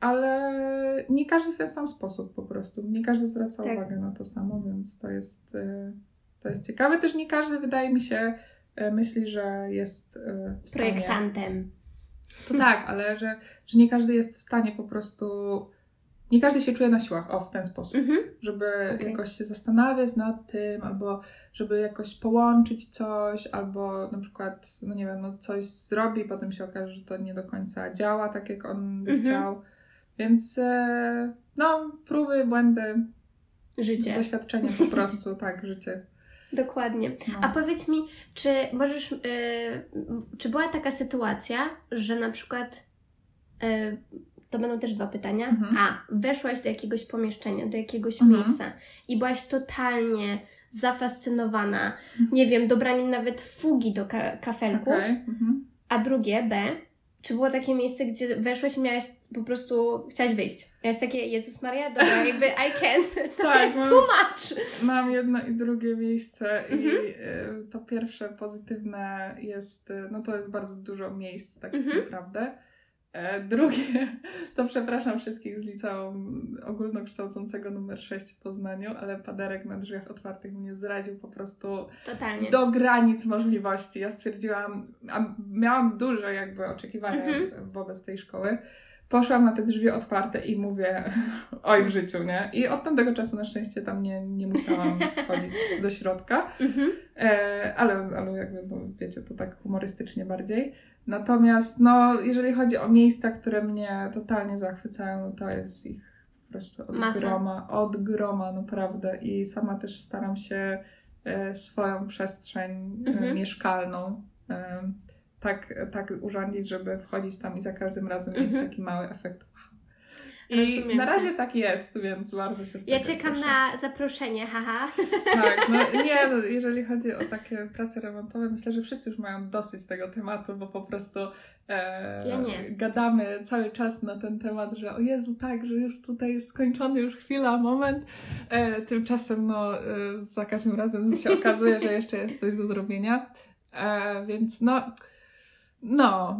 ale nie każdy w ten sam sposób po prostu. Nie każdy zwraca Tak. uwagę na to samo, więc to jest, e, to jest ciekawe. Też nie każdy, wydaje mi się, e, myśli, że jest e, w stanie... Projektantem. To tak, ale że, że nie każdy jest w stanie po prostu... Nie każdy się czuje na siłach, o, w ten sposób Mhm. żeby Okej. jakoś się zastanawiać nad tym, albo żeby jakoś połączyć coś, albo na przykład, no nie wiem, no coś zrobi, potem się okaże, że to nie do końca działa tak, jak on by Mhm. chciał. Więc e, no, próby, błędy, Życie. doświadczenie po prostu, tak, życie. Dokładnie. No. A powiedz mi, czy możesz, y, czy była taka sytuacja, że na przykład, y, to będą też dwa pytania. Mhm. A, weszłaś do jakiegoś pomieszczenia, do jakiegoś Mhm. miejsca i byłaś totalnie zafascynowana, Mhm. nie wiem, dobraniem nawet fugi do ka- kafelków. Okej, mhm. A drugie, B, czy było takie miejsce, gdzie weszłaś i miałaś po prostu, chciałaś wyjść? Miałaś takie, Jezus Maria, dobra, jakby I can't, to Tak, mam- tłumacz. Mam jedno i drugie miejsce i Mhm. y, to pierwsze pozytywne jest, y, no to jest bardzo dużo miejsc tak Mhm. naprawdę. E, drugie, to przepraszam wszystkich z liceum ogólnokształcącego numer 6 w Poznaniu, ale paderek na drzwiach otwartych mnie zraził po prostu Totalnie. do granic możliwości. Ja stwierdziłam, a miałam duże jakby oczekiwania Mhm. wobec tej szkoły. Poszłam na te drzwi otwarte i mówię, oj w życiu, nie? I od tamtego czasu na szczęście tam nie, nie musiałam wchodzić do środka, Mhm. e, ale, ale jakby, no, wiecie, to tak humorystycznie bardziej. Natomiast, no, jeżeli chodzi o miejsca, które mnie totalnie zachwycają, no to jest ich po prostu od Masa. groma, od groma, naprawdę. I sama też staram się e, swoją przestrzeń e, Mhm. mieszkalną e, tak, tak urządzić, żeby wchodzić tam i za każdym razem mieć Mhm. taki mały efekt. I Rozumiem na razie tak jest, więc bardzo się z Ja czekam cieszę. na zaproszenie, haha. Tak, no nie, no, jeżeli chodzi o takie prace remontowe, myślę, że wszyscy już mają dosyć tego tematu, bo po prostu e, Ja gadamy cały czas na ten temat, że o Jezu, tak, że już tutaj jest skończony, już chwila, moment. E, tymczasem, no, e, za każdym razem się okazuje, że jeszcze jest coś do zrobienia. E, więc no, no.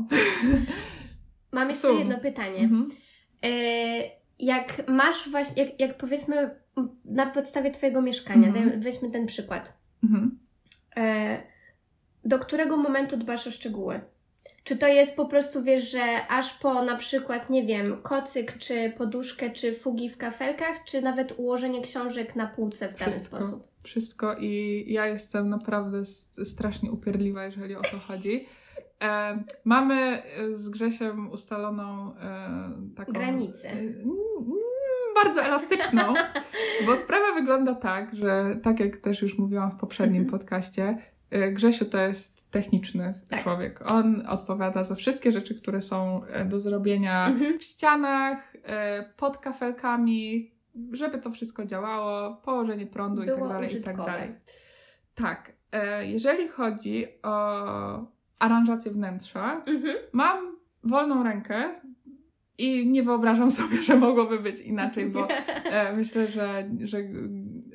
Mam jeszcze Sum. jedno pytanie. Mhm. E, jak masz właśnie, jak, jak powiedzmy na podstawie Twojego mieszkania, Mhm. weźmy ten przykład, Mhm. e, do którego momentu dbasz o szczegóły? Czy to jest po prostu, wiesz, że aż po na przykład, nie wiem, kocyk, czy poduszkę, czy fugi w kafelkach, czy nawet ułożenie książek na półce w dany Wszystko. sposób? Wszystko i ja jestem naprawdę strasznie upierdliwa, jeżeli o to chodzi. E, mamy e, z Grzesiem ustaloną e, taką... Granicę. e, bardzo elastyczną, bo sprawa wygląda tak, że tak jak też już mówiłam w poprzednim Mhm. podcaście, e, Grzesiu to jest techniczny Tak. człowiek. On odpowiada za wszystkie rzeczy, które są do zrobienia Mhm. w ścianach, pod kafelkami, żeby to wszystko działało, położenie prądu i Było tak dalej, i tak użytkowe. dalej. Tak, jeżeli chodzi o aranżację wnętrza, Mhm. mam wolną rękę i nie wyobrażam sobie, że mogłoby być inaczej, bo e, myślę, że, że,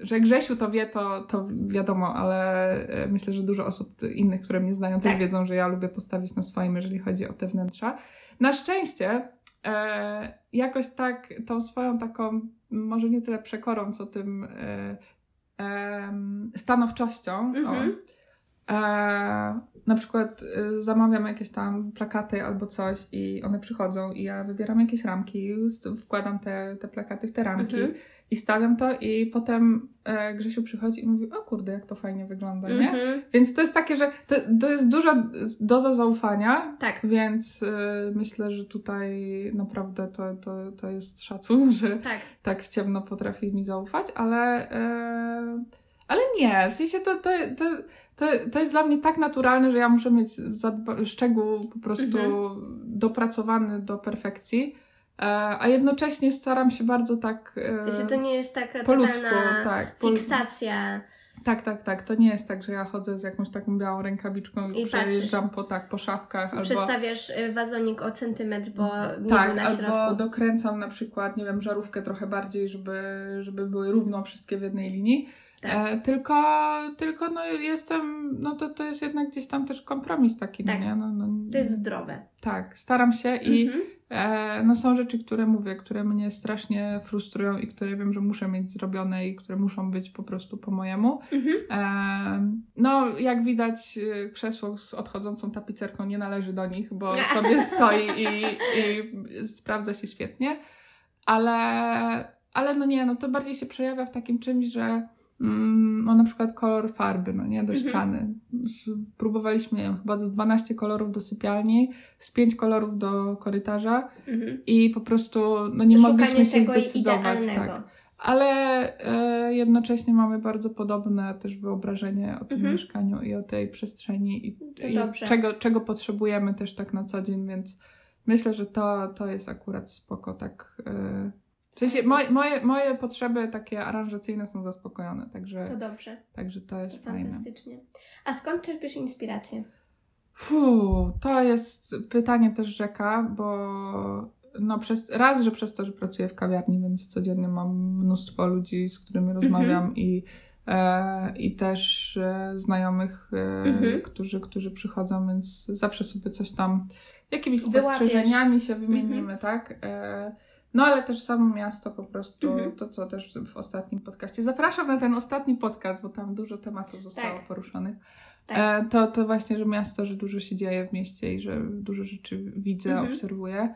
że Grzesiu to wie, to, to wiadomo, ale e, myślę, że dużo osób innych, które mnie znają, też Tak. wiedzą, że ja lubię postawić na swoim, jeżeli chodzi o te wnętrza. Na szczęście e, jakoś tak tą swoją taką, może nie tyle przekorą, co tym e, em, stanowczością, Mhm. o, E, na przykład y, zamawiam jakieś tam plakaty albo coś i one przychodzą i ja wybieram jakieś ramki, wkładam te, te plakaty w te ramki Mhm. i stawiam to i potem e, Grzesiu przychodzi i mówi, o kurde, jak to fajnie wygląda, nie? Mhm. Więc to jest takie, że to, to jest duża doza zaufania, Tak. więc e, myślę, że tutaj naprawdę to, to, to jest szacun, że Tak. tak w ciemno potrafi mi zaufać, ale, e, ale nie, w sensie to, to, to, to, to jest dla mnie tak naturalne, że ja muszę mieć szczegół po prostu Mhm. dopracowany do perfekcji, e, a jednocześnie staram się bardzo tak e, To, nie jest taka po ludzku, tak, po, fiksacja. tak, tak, tak, to nie jest tak, że ja chodzę z jakąś taką białą rękawiczką i, I przejeżdżam po, tak, po szafkach, albo Przestawiasz y, wazonik o centymetr, bo nie tak, był na albo środku. dokręcam na przykład, nie wiem, żarówkę trochę bardziej, żeby, żeby były równo wszystkie w jednej linii. Tak. E, tylko, tylko no jestem, no to, to jest jednak gdzieś tam też kompromis taki, Tak. no nie? No, no, To jest zdrowe. Tak, staram się i Mhm. e, no są rzeczy, które mówię, które mnie strasznie frustrują i które wiem, że muszę mieć zrobione i które muszą być po prostu po mojemu. Mhm. E, no, jak widać, e, krzesło z odchodzącą tapicerką nie należy do nich, bo sobie stoi i, i sprawdza się świetnie. Ale, ale no nie, no to bardziej się przejawia w takim czymś, że mm, no na przykład kolor farby, no nie, do Mhm. ściany. Próbowaliśmy nie wiem, chyba z 12 kolorów do sypialni, z 5 kolorów do korytarza Mhm. i po prostu no nie Szukanie mogliśmy się zdecydować. Tak ale e, jednocześnie mamy bardzo podobne też wyobrażenie o tym Mhm. mieszkaniu i o tej przestrzeni i, i czego, czego potrzebujemy też tak na co dzień, więc myślę, że to, to jest akurat spoko, tak. E, w sensie moje, moje, moje potrzeby takie aranżacyjne są zaspokojone, także To dobrze. także to jest fajne. Fantastycznie. A skąd czerpiesz inspirację? Fu, to jest pytanie też rzeka, bo no przez, raz, że przez to, że pracuję w kawiarni, więc codziennie mam mnóstwo ludzi, z którymi rozmawiam i, e, i też e, znajomych, e, Mhm. którzy, którzy przychodzą, więc zawsze sobie coś tam, jakimiś Wyłapiesz. spostrzeżeniami się wymienimy, tak? E, no ale też samo miasto po prostu, Mhm. to co też w ostatnim podcaście. Zapraszam na ten ostatni podcast, bo tam dużo tematów zostało Tak. poruszonych. Tak. E, to, to właśnie, że miasto, że dużo się dzieje w mieście i że dużo rzeczy widzę, Mhm. obserwuję.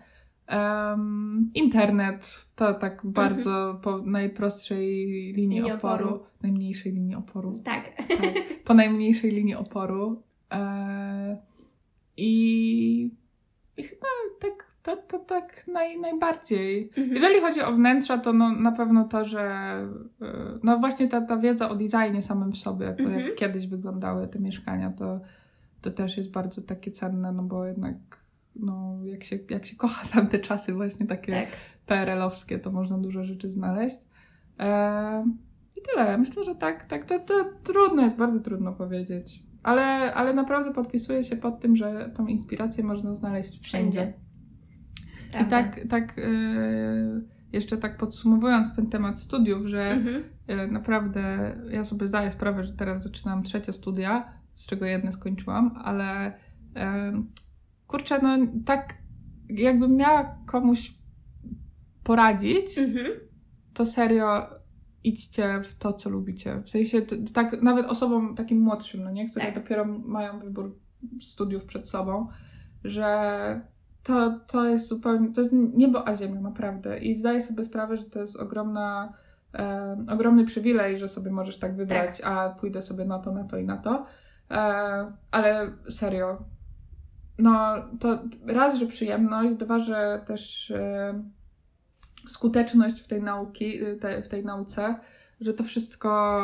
Em, internet to tak bardzo po najprostszej linii Linii oporu, oporu. najmniejszej linii oporu, Tak. tak, po najmniejszej linii oporu. E, i, I chyba tak, to, to tak naj, najbardziej. Mhm. Jeżeli chodzi o wnętrza, to no, na pewno to, że e, no właśnie ta, ta wiedza o designie samym w sobie, to Mhm. jak kiedyś wyglądały te mieszkania, to, to też jest bardzo takie cenne, no bo jednak no, jak, się, jak się kocha tamte czasy właśnie takie Tak. PRL-owskie, to można dużo rzeczy znaleźć. E, I tyle. Myślę, że tak, tak to, to trudno jest, bardzo trudno powiedzieć. Ale, ale naprawdę podpisuję się pod tym, że tą inspirację można znaleźć wszędzie. Wszędzie. I tak, tak e, jeszcze tak podsumowując ten temat studiów, że Mhm. e, naprawdę ja sobie zdaję sprawę, że teraz zaczynam trzecie studia, z czego jedne skończyłam, ale kurczę, no tak jakbym miała komuś poradzić, Mhm. to serio idźcie w to, co lubicie. W sensie tak nawet osobom takim młodszym, no nie, które Tak. dopiero mają wybór studiów przed sobą, że to, to jest zupełnie, to jest niebo a ziemia naprawdę i zdaję sobie sprawę, że to jest ogromna, e, ogromny przywilej, że sobie możesz tak wybrać, a pójdę sobie na to, na to i na to, e, ale serio, no to raz, że przyjemność, dwa, że też e, skuteczność w tej nauki, te, w tej nauce, że to wszystko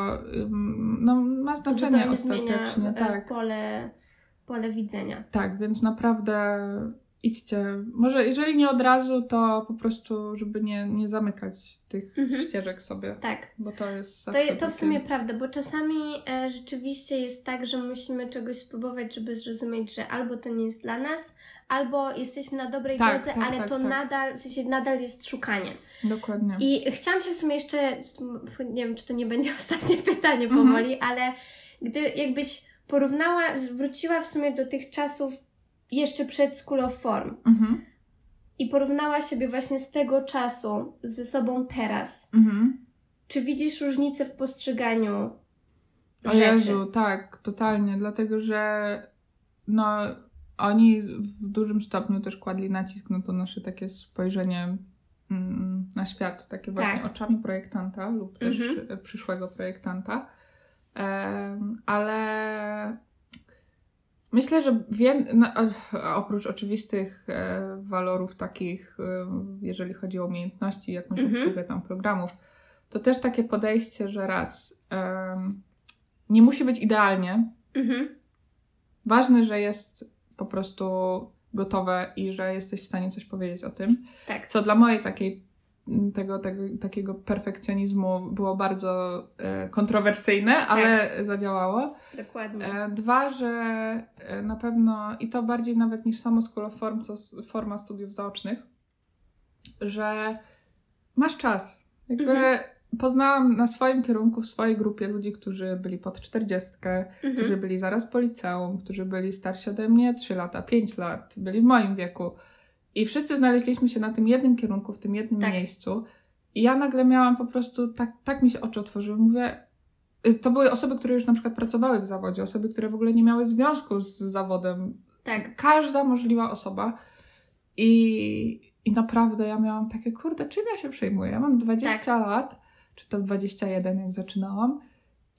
no, ma znaczenie ostatecznie. e, Tak, pole, pole widzenia. tak, więc naprawdę idźcie. Może jeżeli nie od razu, to po prostu, żeby nie, nie zamykać tych Mhm. ścieżek sobie, Tak. bo to jest To, je- to w sumie prawda, bo czasami e, rzeczywiście jest tak, że musimy czegoś spróbować, żeby zrozumieć, że albo to nie jest dla nas, albo jesteśmy na dobrej Tak, drodze, tak, ale tak, to tak. nadal, w sensie nadal jest szukanie. Dokładnie. I chciałam się w sumie jeszcze, nie wiem, czy to nie będzie ostatnie pytanie Mhm. powoli, ale gdy jakbyś porównała, wróciła w sumie do tych czasów jeszcze przed School of Form Mhm. i porównała siebie właśnie z tego czasu ze sobą teraz, Mhm. czy widzisz różnicę w postrzeganiu O rzeczy? Jezu, tak, totalnie, dlatego że no, oni w dużym stopniu też kładli nacisk na to nasze takie spojrzenie mm, na świat, takie właśnie Tak. oczami projektanta lub też Mhm. przyszłego projektanta. Em, ale myślę, że wiem, no, a- oprócz oczywistych e, walorów takich, e, jeżeli chodzi o umiejętności, jakąś Mhm. obsługę tam programów, to też takie podejście, że raz em, nie musi być idealnie, Mhm. Ważne, że jest po prostu gotowe i że jesteś w stanie coś powiedzieć o tym. Tak. Co dla mojej takiej, tego, tego, takiego perfekcjonizmu było bardzo e, kontrowersyjne, ale zadziałało. Dokładnie. E, dwa, że e, na pewno, i to bardziej nawet niż samo School of Form, co forma studiów zaocznych, że masz czas. Jakby Mhm. poznałam na swoim kierunku, w swojej grupie ludzi, którzy byli pod czterdziestkę, Mhm. którzy byli zaraz po liceum, którzy byli starsi ode mnie 3 lata, 5 lat, byli w moim wieku. I wszyscy znaleźliśmy się na tym jednym kierunku, w tym jednym Tak. miejscu. I ja nagle miałam po prostu, tak, tak mi się oczy otworzyły. Mówię, y, to były osoby, które już na przykład pracowały w zawodzie, osoby, które w ogóle nie miały związku z zawodem. Tak. Każda możliwa osoba. I, i naprawdę ja miałam takie, kurde, czym ja się przejmuję? Ja mam 20 Tak. lat, czy to 21, jak zaczynałam.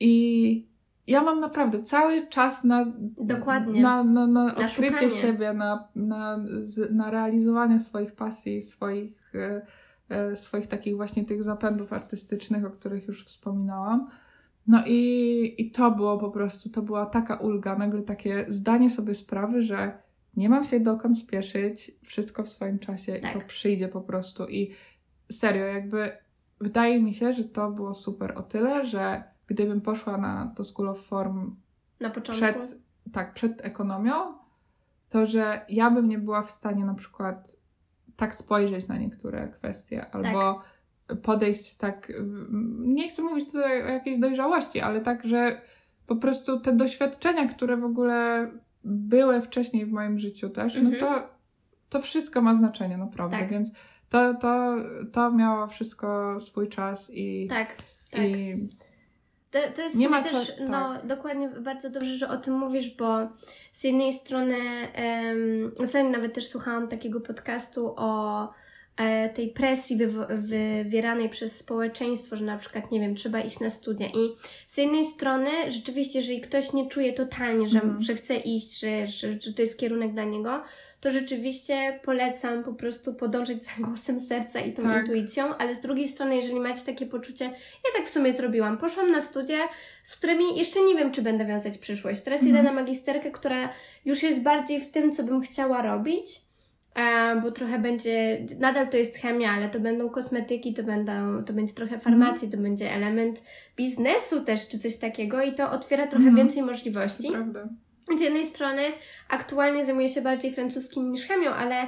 I ja mam naprawdę cały czas na, Dokładnie. na, na, na odkrycie szukanie. siebie, na, na, na realizowanie swoich pasji, swoich, e, e, swoich takich właśnie tych zapędów artystycznych, o których już wspominałam. No i, i to było po prostu, to była taka ulga, nagle takie zdanie sobie sprawy, że nie mam się dokąd spieszyć, wszystko w swoim czasie i Tak. to przyjdzie po prostu. I serio, jakby wydaje mi się, że to było super o tyle, że gdybym poszła na to School of Form Na początku. przed, tak, przed ekonomią, to że ja bym nie była w stanie na przykład tak spojrzeć na niektóre kwestie, albo podejść tak, mm, nie chcę mówić tutaj o jakiejś dojrzałości, ale tak, że po prostu te doświadczenia, które w ogóle były wcześniej w moim życiu też, Mhm. no to, to wszystko ma znaczenie, naprawdę, Tak. więc to, to, to miało wszystko swój czas i, Tak. Tak. i To, to jest Nie ma ma co- też, no dokładnie, bardzo dobrze, że o tym mówisz, bo z jednej strony, um, ostatnio nawet też słuchałam takiego podcastu o tej presji wywieranej przez społeczeństwo, że na przykład, nie wiem, trzeba iść na studia i z jednej strony rzeczywiście, jeżeli ktoś nie czuje totalnie, że, Mhm. że chce iść, że, że, że to jest kierunek dla niego, to rzeczywiście polecam po prostu podążyć za głosem serca i tą Tak. intuicją, ale z drugiej strony, jeżeli macie takie poczucie, ja tak w sumie zrobiłam. Poszłam na studia, z którymi jeszcze nie wiem, czy będę wiązać przyszłość. Teraz Mhm. idę na magisterkę, która już jest bardziej w tym, co bym chciała robić, e, bo trochę będzie, nadal to jest chemia, ale to będą kosmetyki, to, będą, to będzie trochę farmacji, to będzie element biznesu też, czy coś takiego i to otwiera trochę Mhm. więcej możliwości. to prawda. Z jednej strony aktualnie zajmuję się bardziej francuskim niż chemią, ale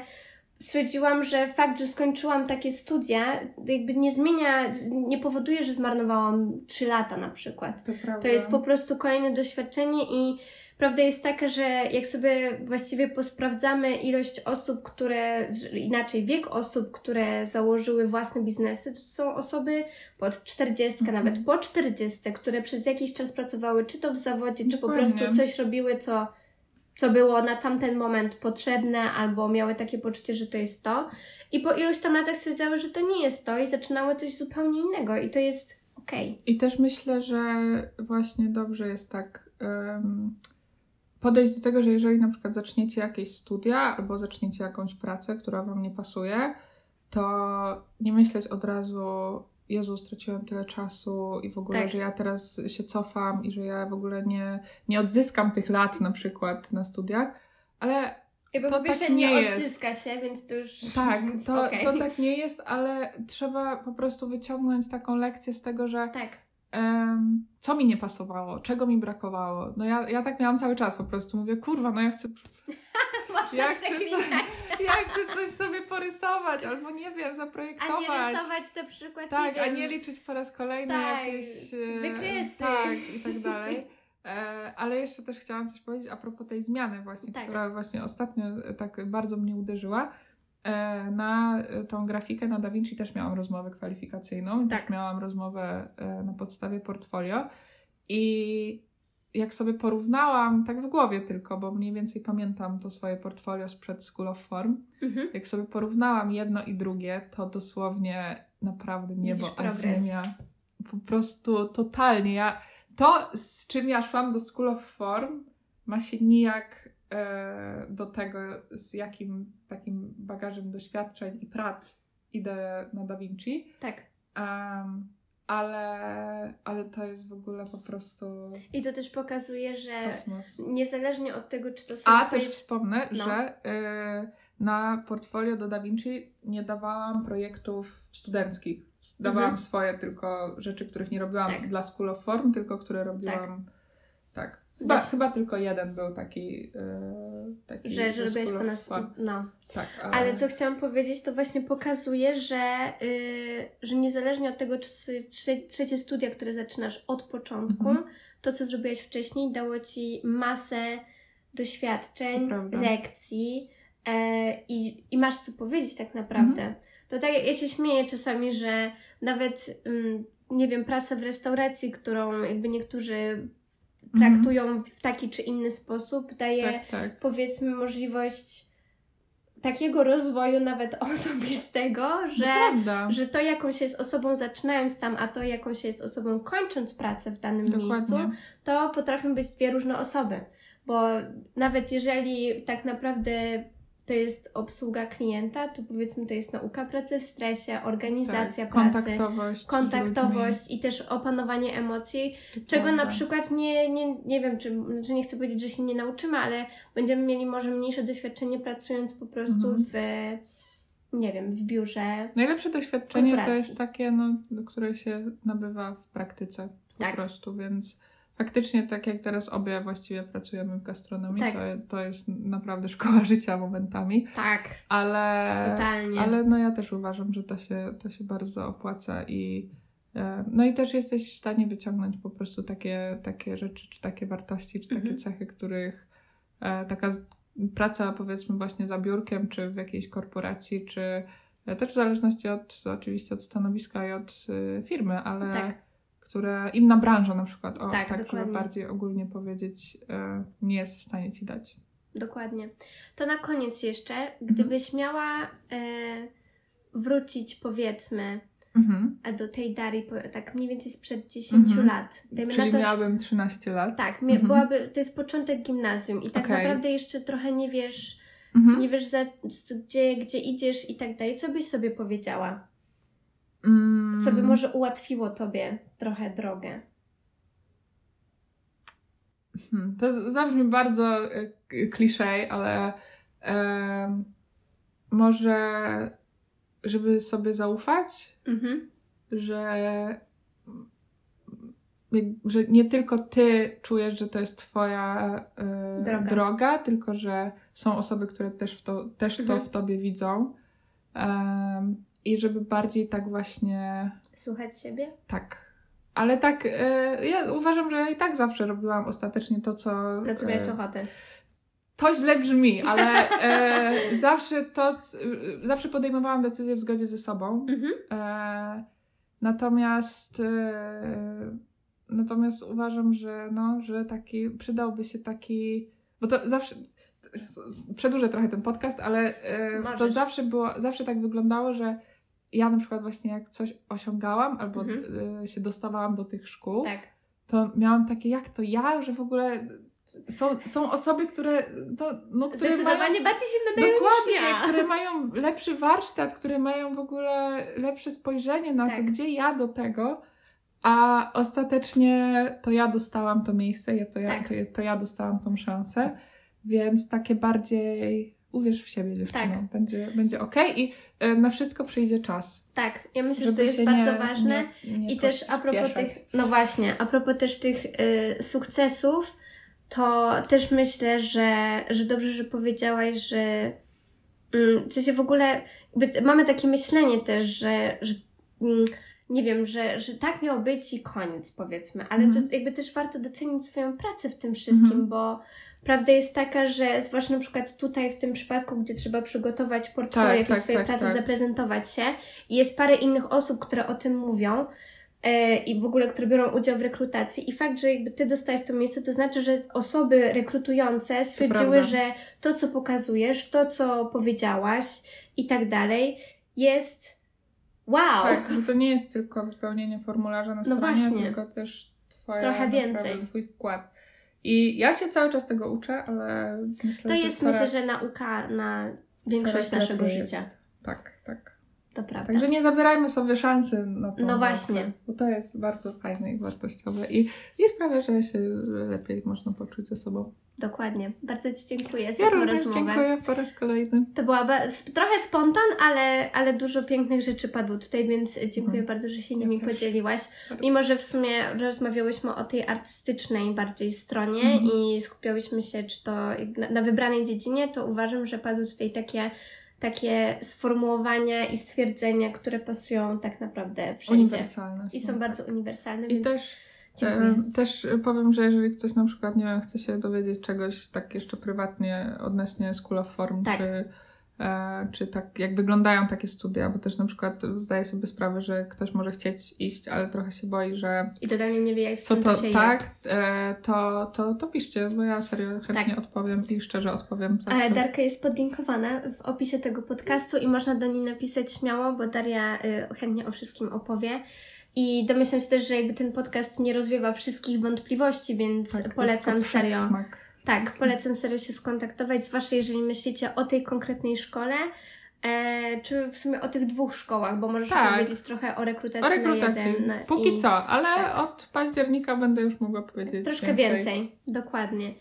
stwierdziłam, że fakt, że skończyłam takie studia, jakby nie zmienia, nie powoduje, że zmarnowałam 3 lata na przykład. To, prawda. To jest po prostu kolejne doświadczenie i prawda jest taka, że jak sobie właściwie posprawdzamy ilość osób, które, inaczej wiek osób, które założyły własne biznesy, to są osoby pod 40, Mhm. nawet po 40, które przez jakiś czas pracowały, czy to w zawodzie, czy po prostu coś robiły, co, co było na tamten moment potrzebne, albo miały takie poczucie, że to jest to. I po iluś tam latach stwierdzały, że to nie jest to i zaczynały coś zupełnie innego i to jest okej. I też myślę, że właśnie dobrze jest tak em, podejść do tego, że jeżeli na przykład zaczniecie jakieś studia albo zaczniecie jakąś pracę, która Wam nie pasuje, to nie myśleć od razu, Jezu, straciłem tyle czasu i w ogóle, Tak. że ja teraz się cofam i że ja w ogóle nie, nie odzyskam tych lat na przykład na studiach, ale Jakby To po pierwsze tak nie nie, jest. odzyska się, więc to już... tak, to, Okej. to tak nie jest, ale trzeba po prostu wyciągnąć taką lekcję z tego, że Tak, co mi nie pasowało, czego mi brakowało. No ja, ja tak miałam cały czas po prostu. Mówię, kurwa, no ja chcę, można Ja chcę przeklinać. ja chcę coś sobie porysować, albo nie wiem, A nie zaprojektować. rysować na przykład, tak, a nie liczyć po raz kolejny Tak, jakieś... e, wykresy. Tak, i tak dalej. E, ale jeszcze też chciałam coś powiedzieć a propos tej zmiany właśnie, Tak. która właśnie ostatnio tak bardzo mnie uderzyła. E, na e, tą grafikę na DaVinci też miałam rozmowę kwalifikacyjną. Tak. Też miałam rozmowę e, na podstawie portfolio. I jak sobie porównałam, tak w głowie tylko, bo mniej więcej pamiętam to swoje portfolio sprzed School of Form, Mhm. jak sobie porównałam jedno i drugie, to dosłownie naprawdę niebo a ziemia. Po prostu totalnie. Ja, to, z czym ja szłam do School of Form, ma się nijak do tego, z jakim takim bagażem doświadczeń i prac idę na Da Vinci. Tak. Em, ale, ale to jest w ogóle po prostu I to też pokazuje, że kosmos. niezależnie od tego, czy to są A twoje... też wspomnę, No. że y, na portfolio do Da Vinci nie dawałam projektów studenckich. Dawałam Mhm. swoje tylko rzeczy, których nie robiłam Tak. dla School of Form, tylko które robiłam. Chyba, Bez- chyba tylko jeden był taki. y, taki Że, że School po nas... No. Tak, Ale co chciałam powiedzieć, to właśnie pokazuje, że, y, że niezależnie od tego, czy trze- trzecie studia, które zaczynasz od początku, Mhm. to, co zrobiłaś wcześniej, dało ci masę doświadczeń, lekcji e, i, i masz co powiedzieć tak naprawdę. Mhm. To tak, ja się śmieję czasami, że nawet, mm, nie wiem, praca w restauracji, którą jakby niektórzy Mhm. traktują w taki czy inny sposób, daje Tak, tak. powiedzmy możliwość takiego rozwoju nawet osobistego, że, Prawda. że to jaką się jest osobą zaczynając tam, a to jaką się jest osobą kończąc pracę w danym miejscu, Dokładnie. to potrafią być dwie różne osoby. Bo nawet jeżeli tak naprawdę to jest obsługa klienta, to powiedzmy to jest nauka pracy w stresie, organizacja tak. pracy, Kontaktowość. kontaktowość i też opanowanie emocji, czego na przykład nie, nie, nie wiem, czy, czy nie chcę powiedzieć, że się nie nauczymy, ale będziemy mieli może mniejsze doświadczenie pracując po prostu Mhm. w, nie wiem, w biurze. Najlepsze doświadczenie to jest takie, no, które się nabywa w praktyce po Tak. prostu, więc faktycznie tak jak teraz obie właściwie pracujemy w gastronomii, Tak. to, to jest naprawdę szkoła życia momentami, Tak, ale, totalnie. ale no ja też uważam, że to się, to się bardzo opłaca i e, no i też jesteś w stanie wyciągnąć po prostu takie, takie rzeczy, czy takie wartości, czy takie Mhm. cechy, których e, taka praca powiedzmy właśnie za biurkiem, czy w jakiejś korporacji, czy e, też w zależności od oczywiście od stanowiska i od firmy, ale Tak. Które inna branża na przykład, o, Tak, tak, żeby bardziej ogólnie powiedzieć, e, nie jest w stanie ci dać. Dokładnie. To na koniec jeszcze, Mhm. gdybyś miała e, wrócić powiedzmy Mhm. a do tej Darii po- tak mniej więcej sprzed 10 Mhm. lat. Dajmy Czyli to, miałabym 13 lat. Tak, Mhm. byłaby, to jest początek gimnazjum i tak Okej. naprawdę jeszcze trochę nie wiesz, Mhm. nie wiesz za, gdzie, gdzie idziesz i tak dalej. Co byś sobie powiedziała? Mm. Co by może ułatwiło tobie trochę drogę? Hmm, To zabrzmi bardzo e, kliszej, ale em, może, żeby sobie zaufać, Mhm. że, że nie tylko ty czujesz, że to jest twoja e, Droga. droga, tylko że są osoby, które też, w to, też Mhm. to w tobie widzą. I żeby bardziej tak właśnie Słuchać siebie? tak. Ale tak, e, ja uważam, że ja i tak zawsze robiłam ostatecznie to, co. Na co miałeś ochotę? To źle brzmi, ale e, zawsze to, e, zawsze podejmowałam decyzje w zgodzie ze sobą. Mhm. Natomiast natomiast uważam, że no, że taki przydałby się taki, bo to zawsze przedłużę trochę ten podcast, ale to zawsze było, zawsze tak wyglądało, że ja na przykład właśnie jak coś osiągałam albo Mhm. e, się dostawałam do tych szkół, Tak. to miałam takie, jak to ja, że w ogóle są, są osoby, które, to, no, które mają, Zdecydowanie bardziej się nadają dokładnie, ja. które mają lepszy warsztat, które mają w ogóle lepsze spojrzenie na to, Tak. gdzie ja do tego, a ostatecznie to ja dostałam to miejsce, ja- to ja, Tak. to, to ja dostałam tą szansę, więc takie bardziej uwierz w siebie dziewczyno, Tak. będzie, będzie okej i y, na wszystko przyjdzie czas. Tak, ja myślę, że to jest bardzo nie- ważne. nie, nie I też a propos pospieszać. tych, no właśnie, a propos też tych y, sukcesów, to też myślę, że, że dobrze, że powiedziałaś, że mm, w sensie w ogóle mamy takie myślenie też, że, że mm, nie wiem, że, że tak miało być i koniec powiedzmy, ale Mhm. to jakby też warto docenić swoją pracę w tym wszystkim, Mhm. bo prawda jest taka, że zwłaszcza na przykład tutaj w tym przypadku, gdzie trzeba przygotować portfolio Tak, jakieś tak, swojej tak, pracy, tak. zaprezentować się i jest parę innych osób, które o tym mówią, e, i w ogóle, które biorą udział w rekrutacji. I fakt, że jakby ty dostałeś to miejsce, to znaczy, że osoby rekrutujące stwierdziły, prawda. że to, co pokazujesz, to, co powiedziałaś i tak dalej, jest wow! Tak, że to nie jest tylko wypełnienie formularza na No stronie, właśnie. tylko też twoja, Trochę więcej. twój wkład. I ja się cały czas tego uczę, ale myślę, To że jest, coraz, myślę, że nauka na większość naszego życia. Jest. Tak, tak. To prawda. Także nie zabierajmy sobie szansy na to. No właśnie. Bo to jest bardzo fajne i wartościowe i, i sprawia, że się lepiej można poczuć ze sobą. Dokładnie. Bardzo Ci dziękuję za Ja tę rozmowę. dziękuję po raz kolejny. To była trochę spontan, ale, ale dużo pięknych rzeczy padło tutaj, więc dziękuję Mhm. bardzo, że się Ja nimi też. podzieliłaś. Bardzo. Mimo, że w sumie rozmawiałyśmy o tej artystycznej bardziej stronie Mhm. i skupiałyśmy się czy to na, na wybranej dziedzinie, to uważam, że padły tutaj takie, takie sformułowania i stwierdzenia, które pasują tak naprawdę wszędzie. Uniwersalne. I są bardzo uniwersalne, I też, dziękuję. też powiem, że jeżeli ktoś na przykład, nie wiem, chce się dowiedzieć czegoś tak jeszcze prywatnie odnośnie School of Form, Tak. czy, czy tak, jak wyglądają takie studia, bo też na przykład zdaję sobie sprawę, że ktoś może chcieć iść, ale trochę się boi, że I totalnie nie wie, jak co to, się je. tak, e, to, to, to piszcie, bo ja serio chętnie Tak. odpowiem i szczerze odpowiem zawsze. Darka jest podlinkowana w opisie tego podcastu i można do niej napisać śmiało, bo Daria y, chętnie o wszystkim opowie. I domyślam się też, że jakby ten podcast nie rozwiewa wszystkich wątpliwości, więc Tak, polecam serio. przedsmak. Tak, polecam serio się skontaktować, zwłaszcza jeżeli myślicie o tej konkretnej szkole, e, czy w sumie o tych dwóch szkołach, bo możesz Tak. opowiedzieć trochę o rekrutacji, O rekrutacji. na jeden. Póki i co, ale tak. od października będę już mogła powiedzieć Troszkę więcej, dokładnie.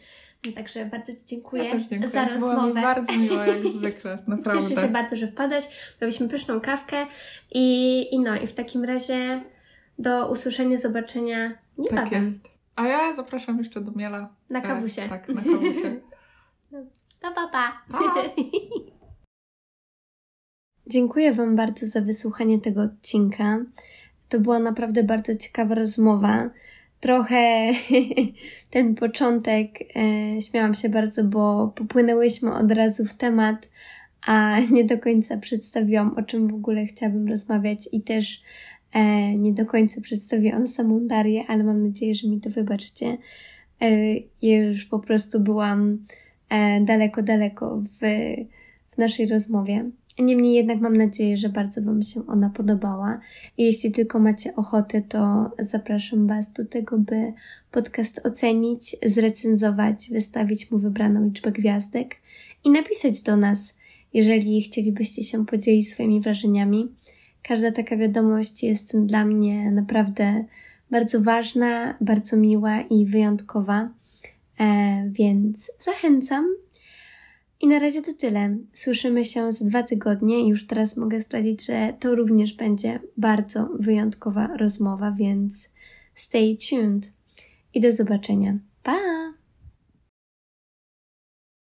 No, także bardzo Ci dziękuję, Ja też dziękuję. za Było rozmowę. mi bardzo miło, jak zwykle, naprawdę. Cieszę się bardzo, że wpadłeś. Robiliśmy pyszną kawkę i, i no, i w takim razie do usłyszenia, zobaczenia niebawem Tak jest. A ja zapraszam jeszcze do Miela. na E, kawusie. Tak, na kawusie. To pa, pa. Pa. Dziękuję Wam bardzo za wysłuchanie tego odcinka. To była naprawdę bardzo ciekawa rozmowa. Trochę ten początek e, śmiałam się bardzo, bo popłynęłyśmy od razu w temat, a nie do końca przedstawiłam, o czym w ogóle chciałabym rozmawiać i też e, nie do końca przedstawiłam samą Darię, ale mam nadzieję, że mi to wybaczcie. E, już po prostu byłam e, daleko, daleko w, w naszej rozmowie. Niemniej jednak mam nadzieję, że bardzo Wam się ona podobała. I jeśli tylko macie ochotę, to zapraszam Was do tego, by podcast ocenić, zrecenzować, wystawić mu wybraną liczbę gwiazdek i napisać do nas, jeżeli chcielibyście się podzielić swoimi wrażeniami. Każda taka wiadomość jest dla mnie naprawdę bardzo ważna, bardzo miła i wyjątkowa. E, więc zachęcam. I na razie to tyle. Słyszymy się za dwa tygodnie i już teraz mogę zdradzić, że to również będzie bardzo wyjątkowa rozmowa, więc stay tuned i do zobaczenia. Pa!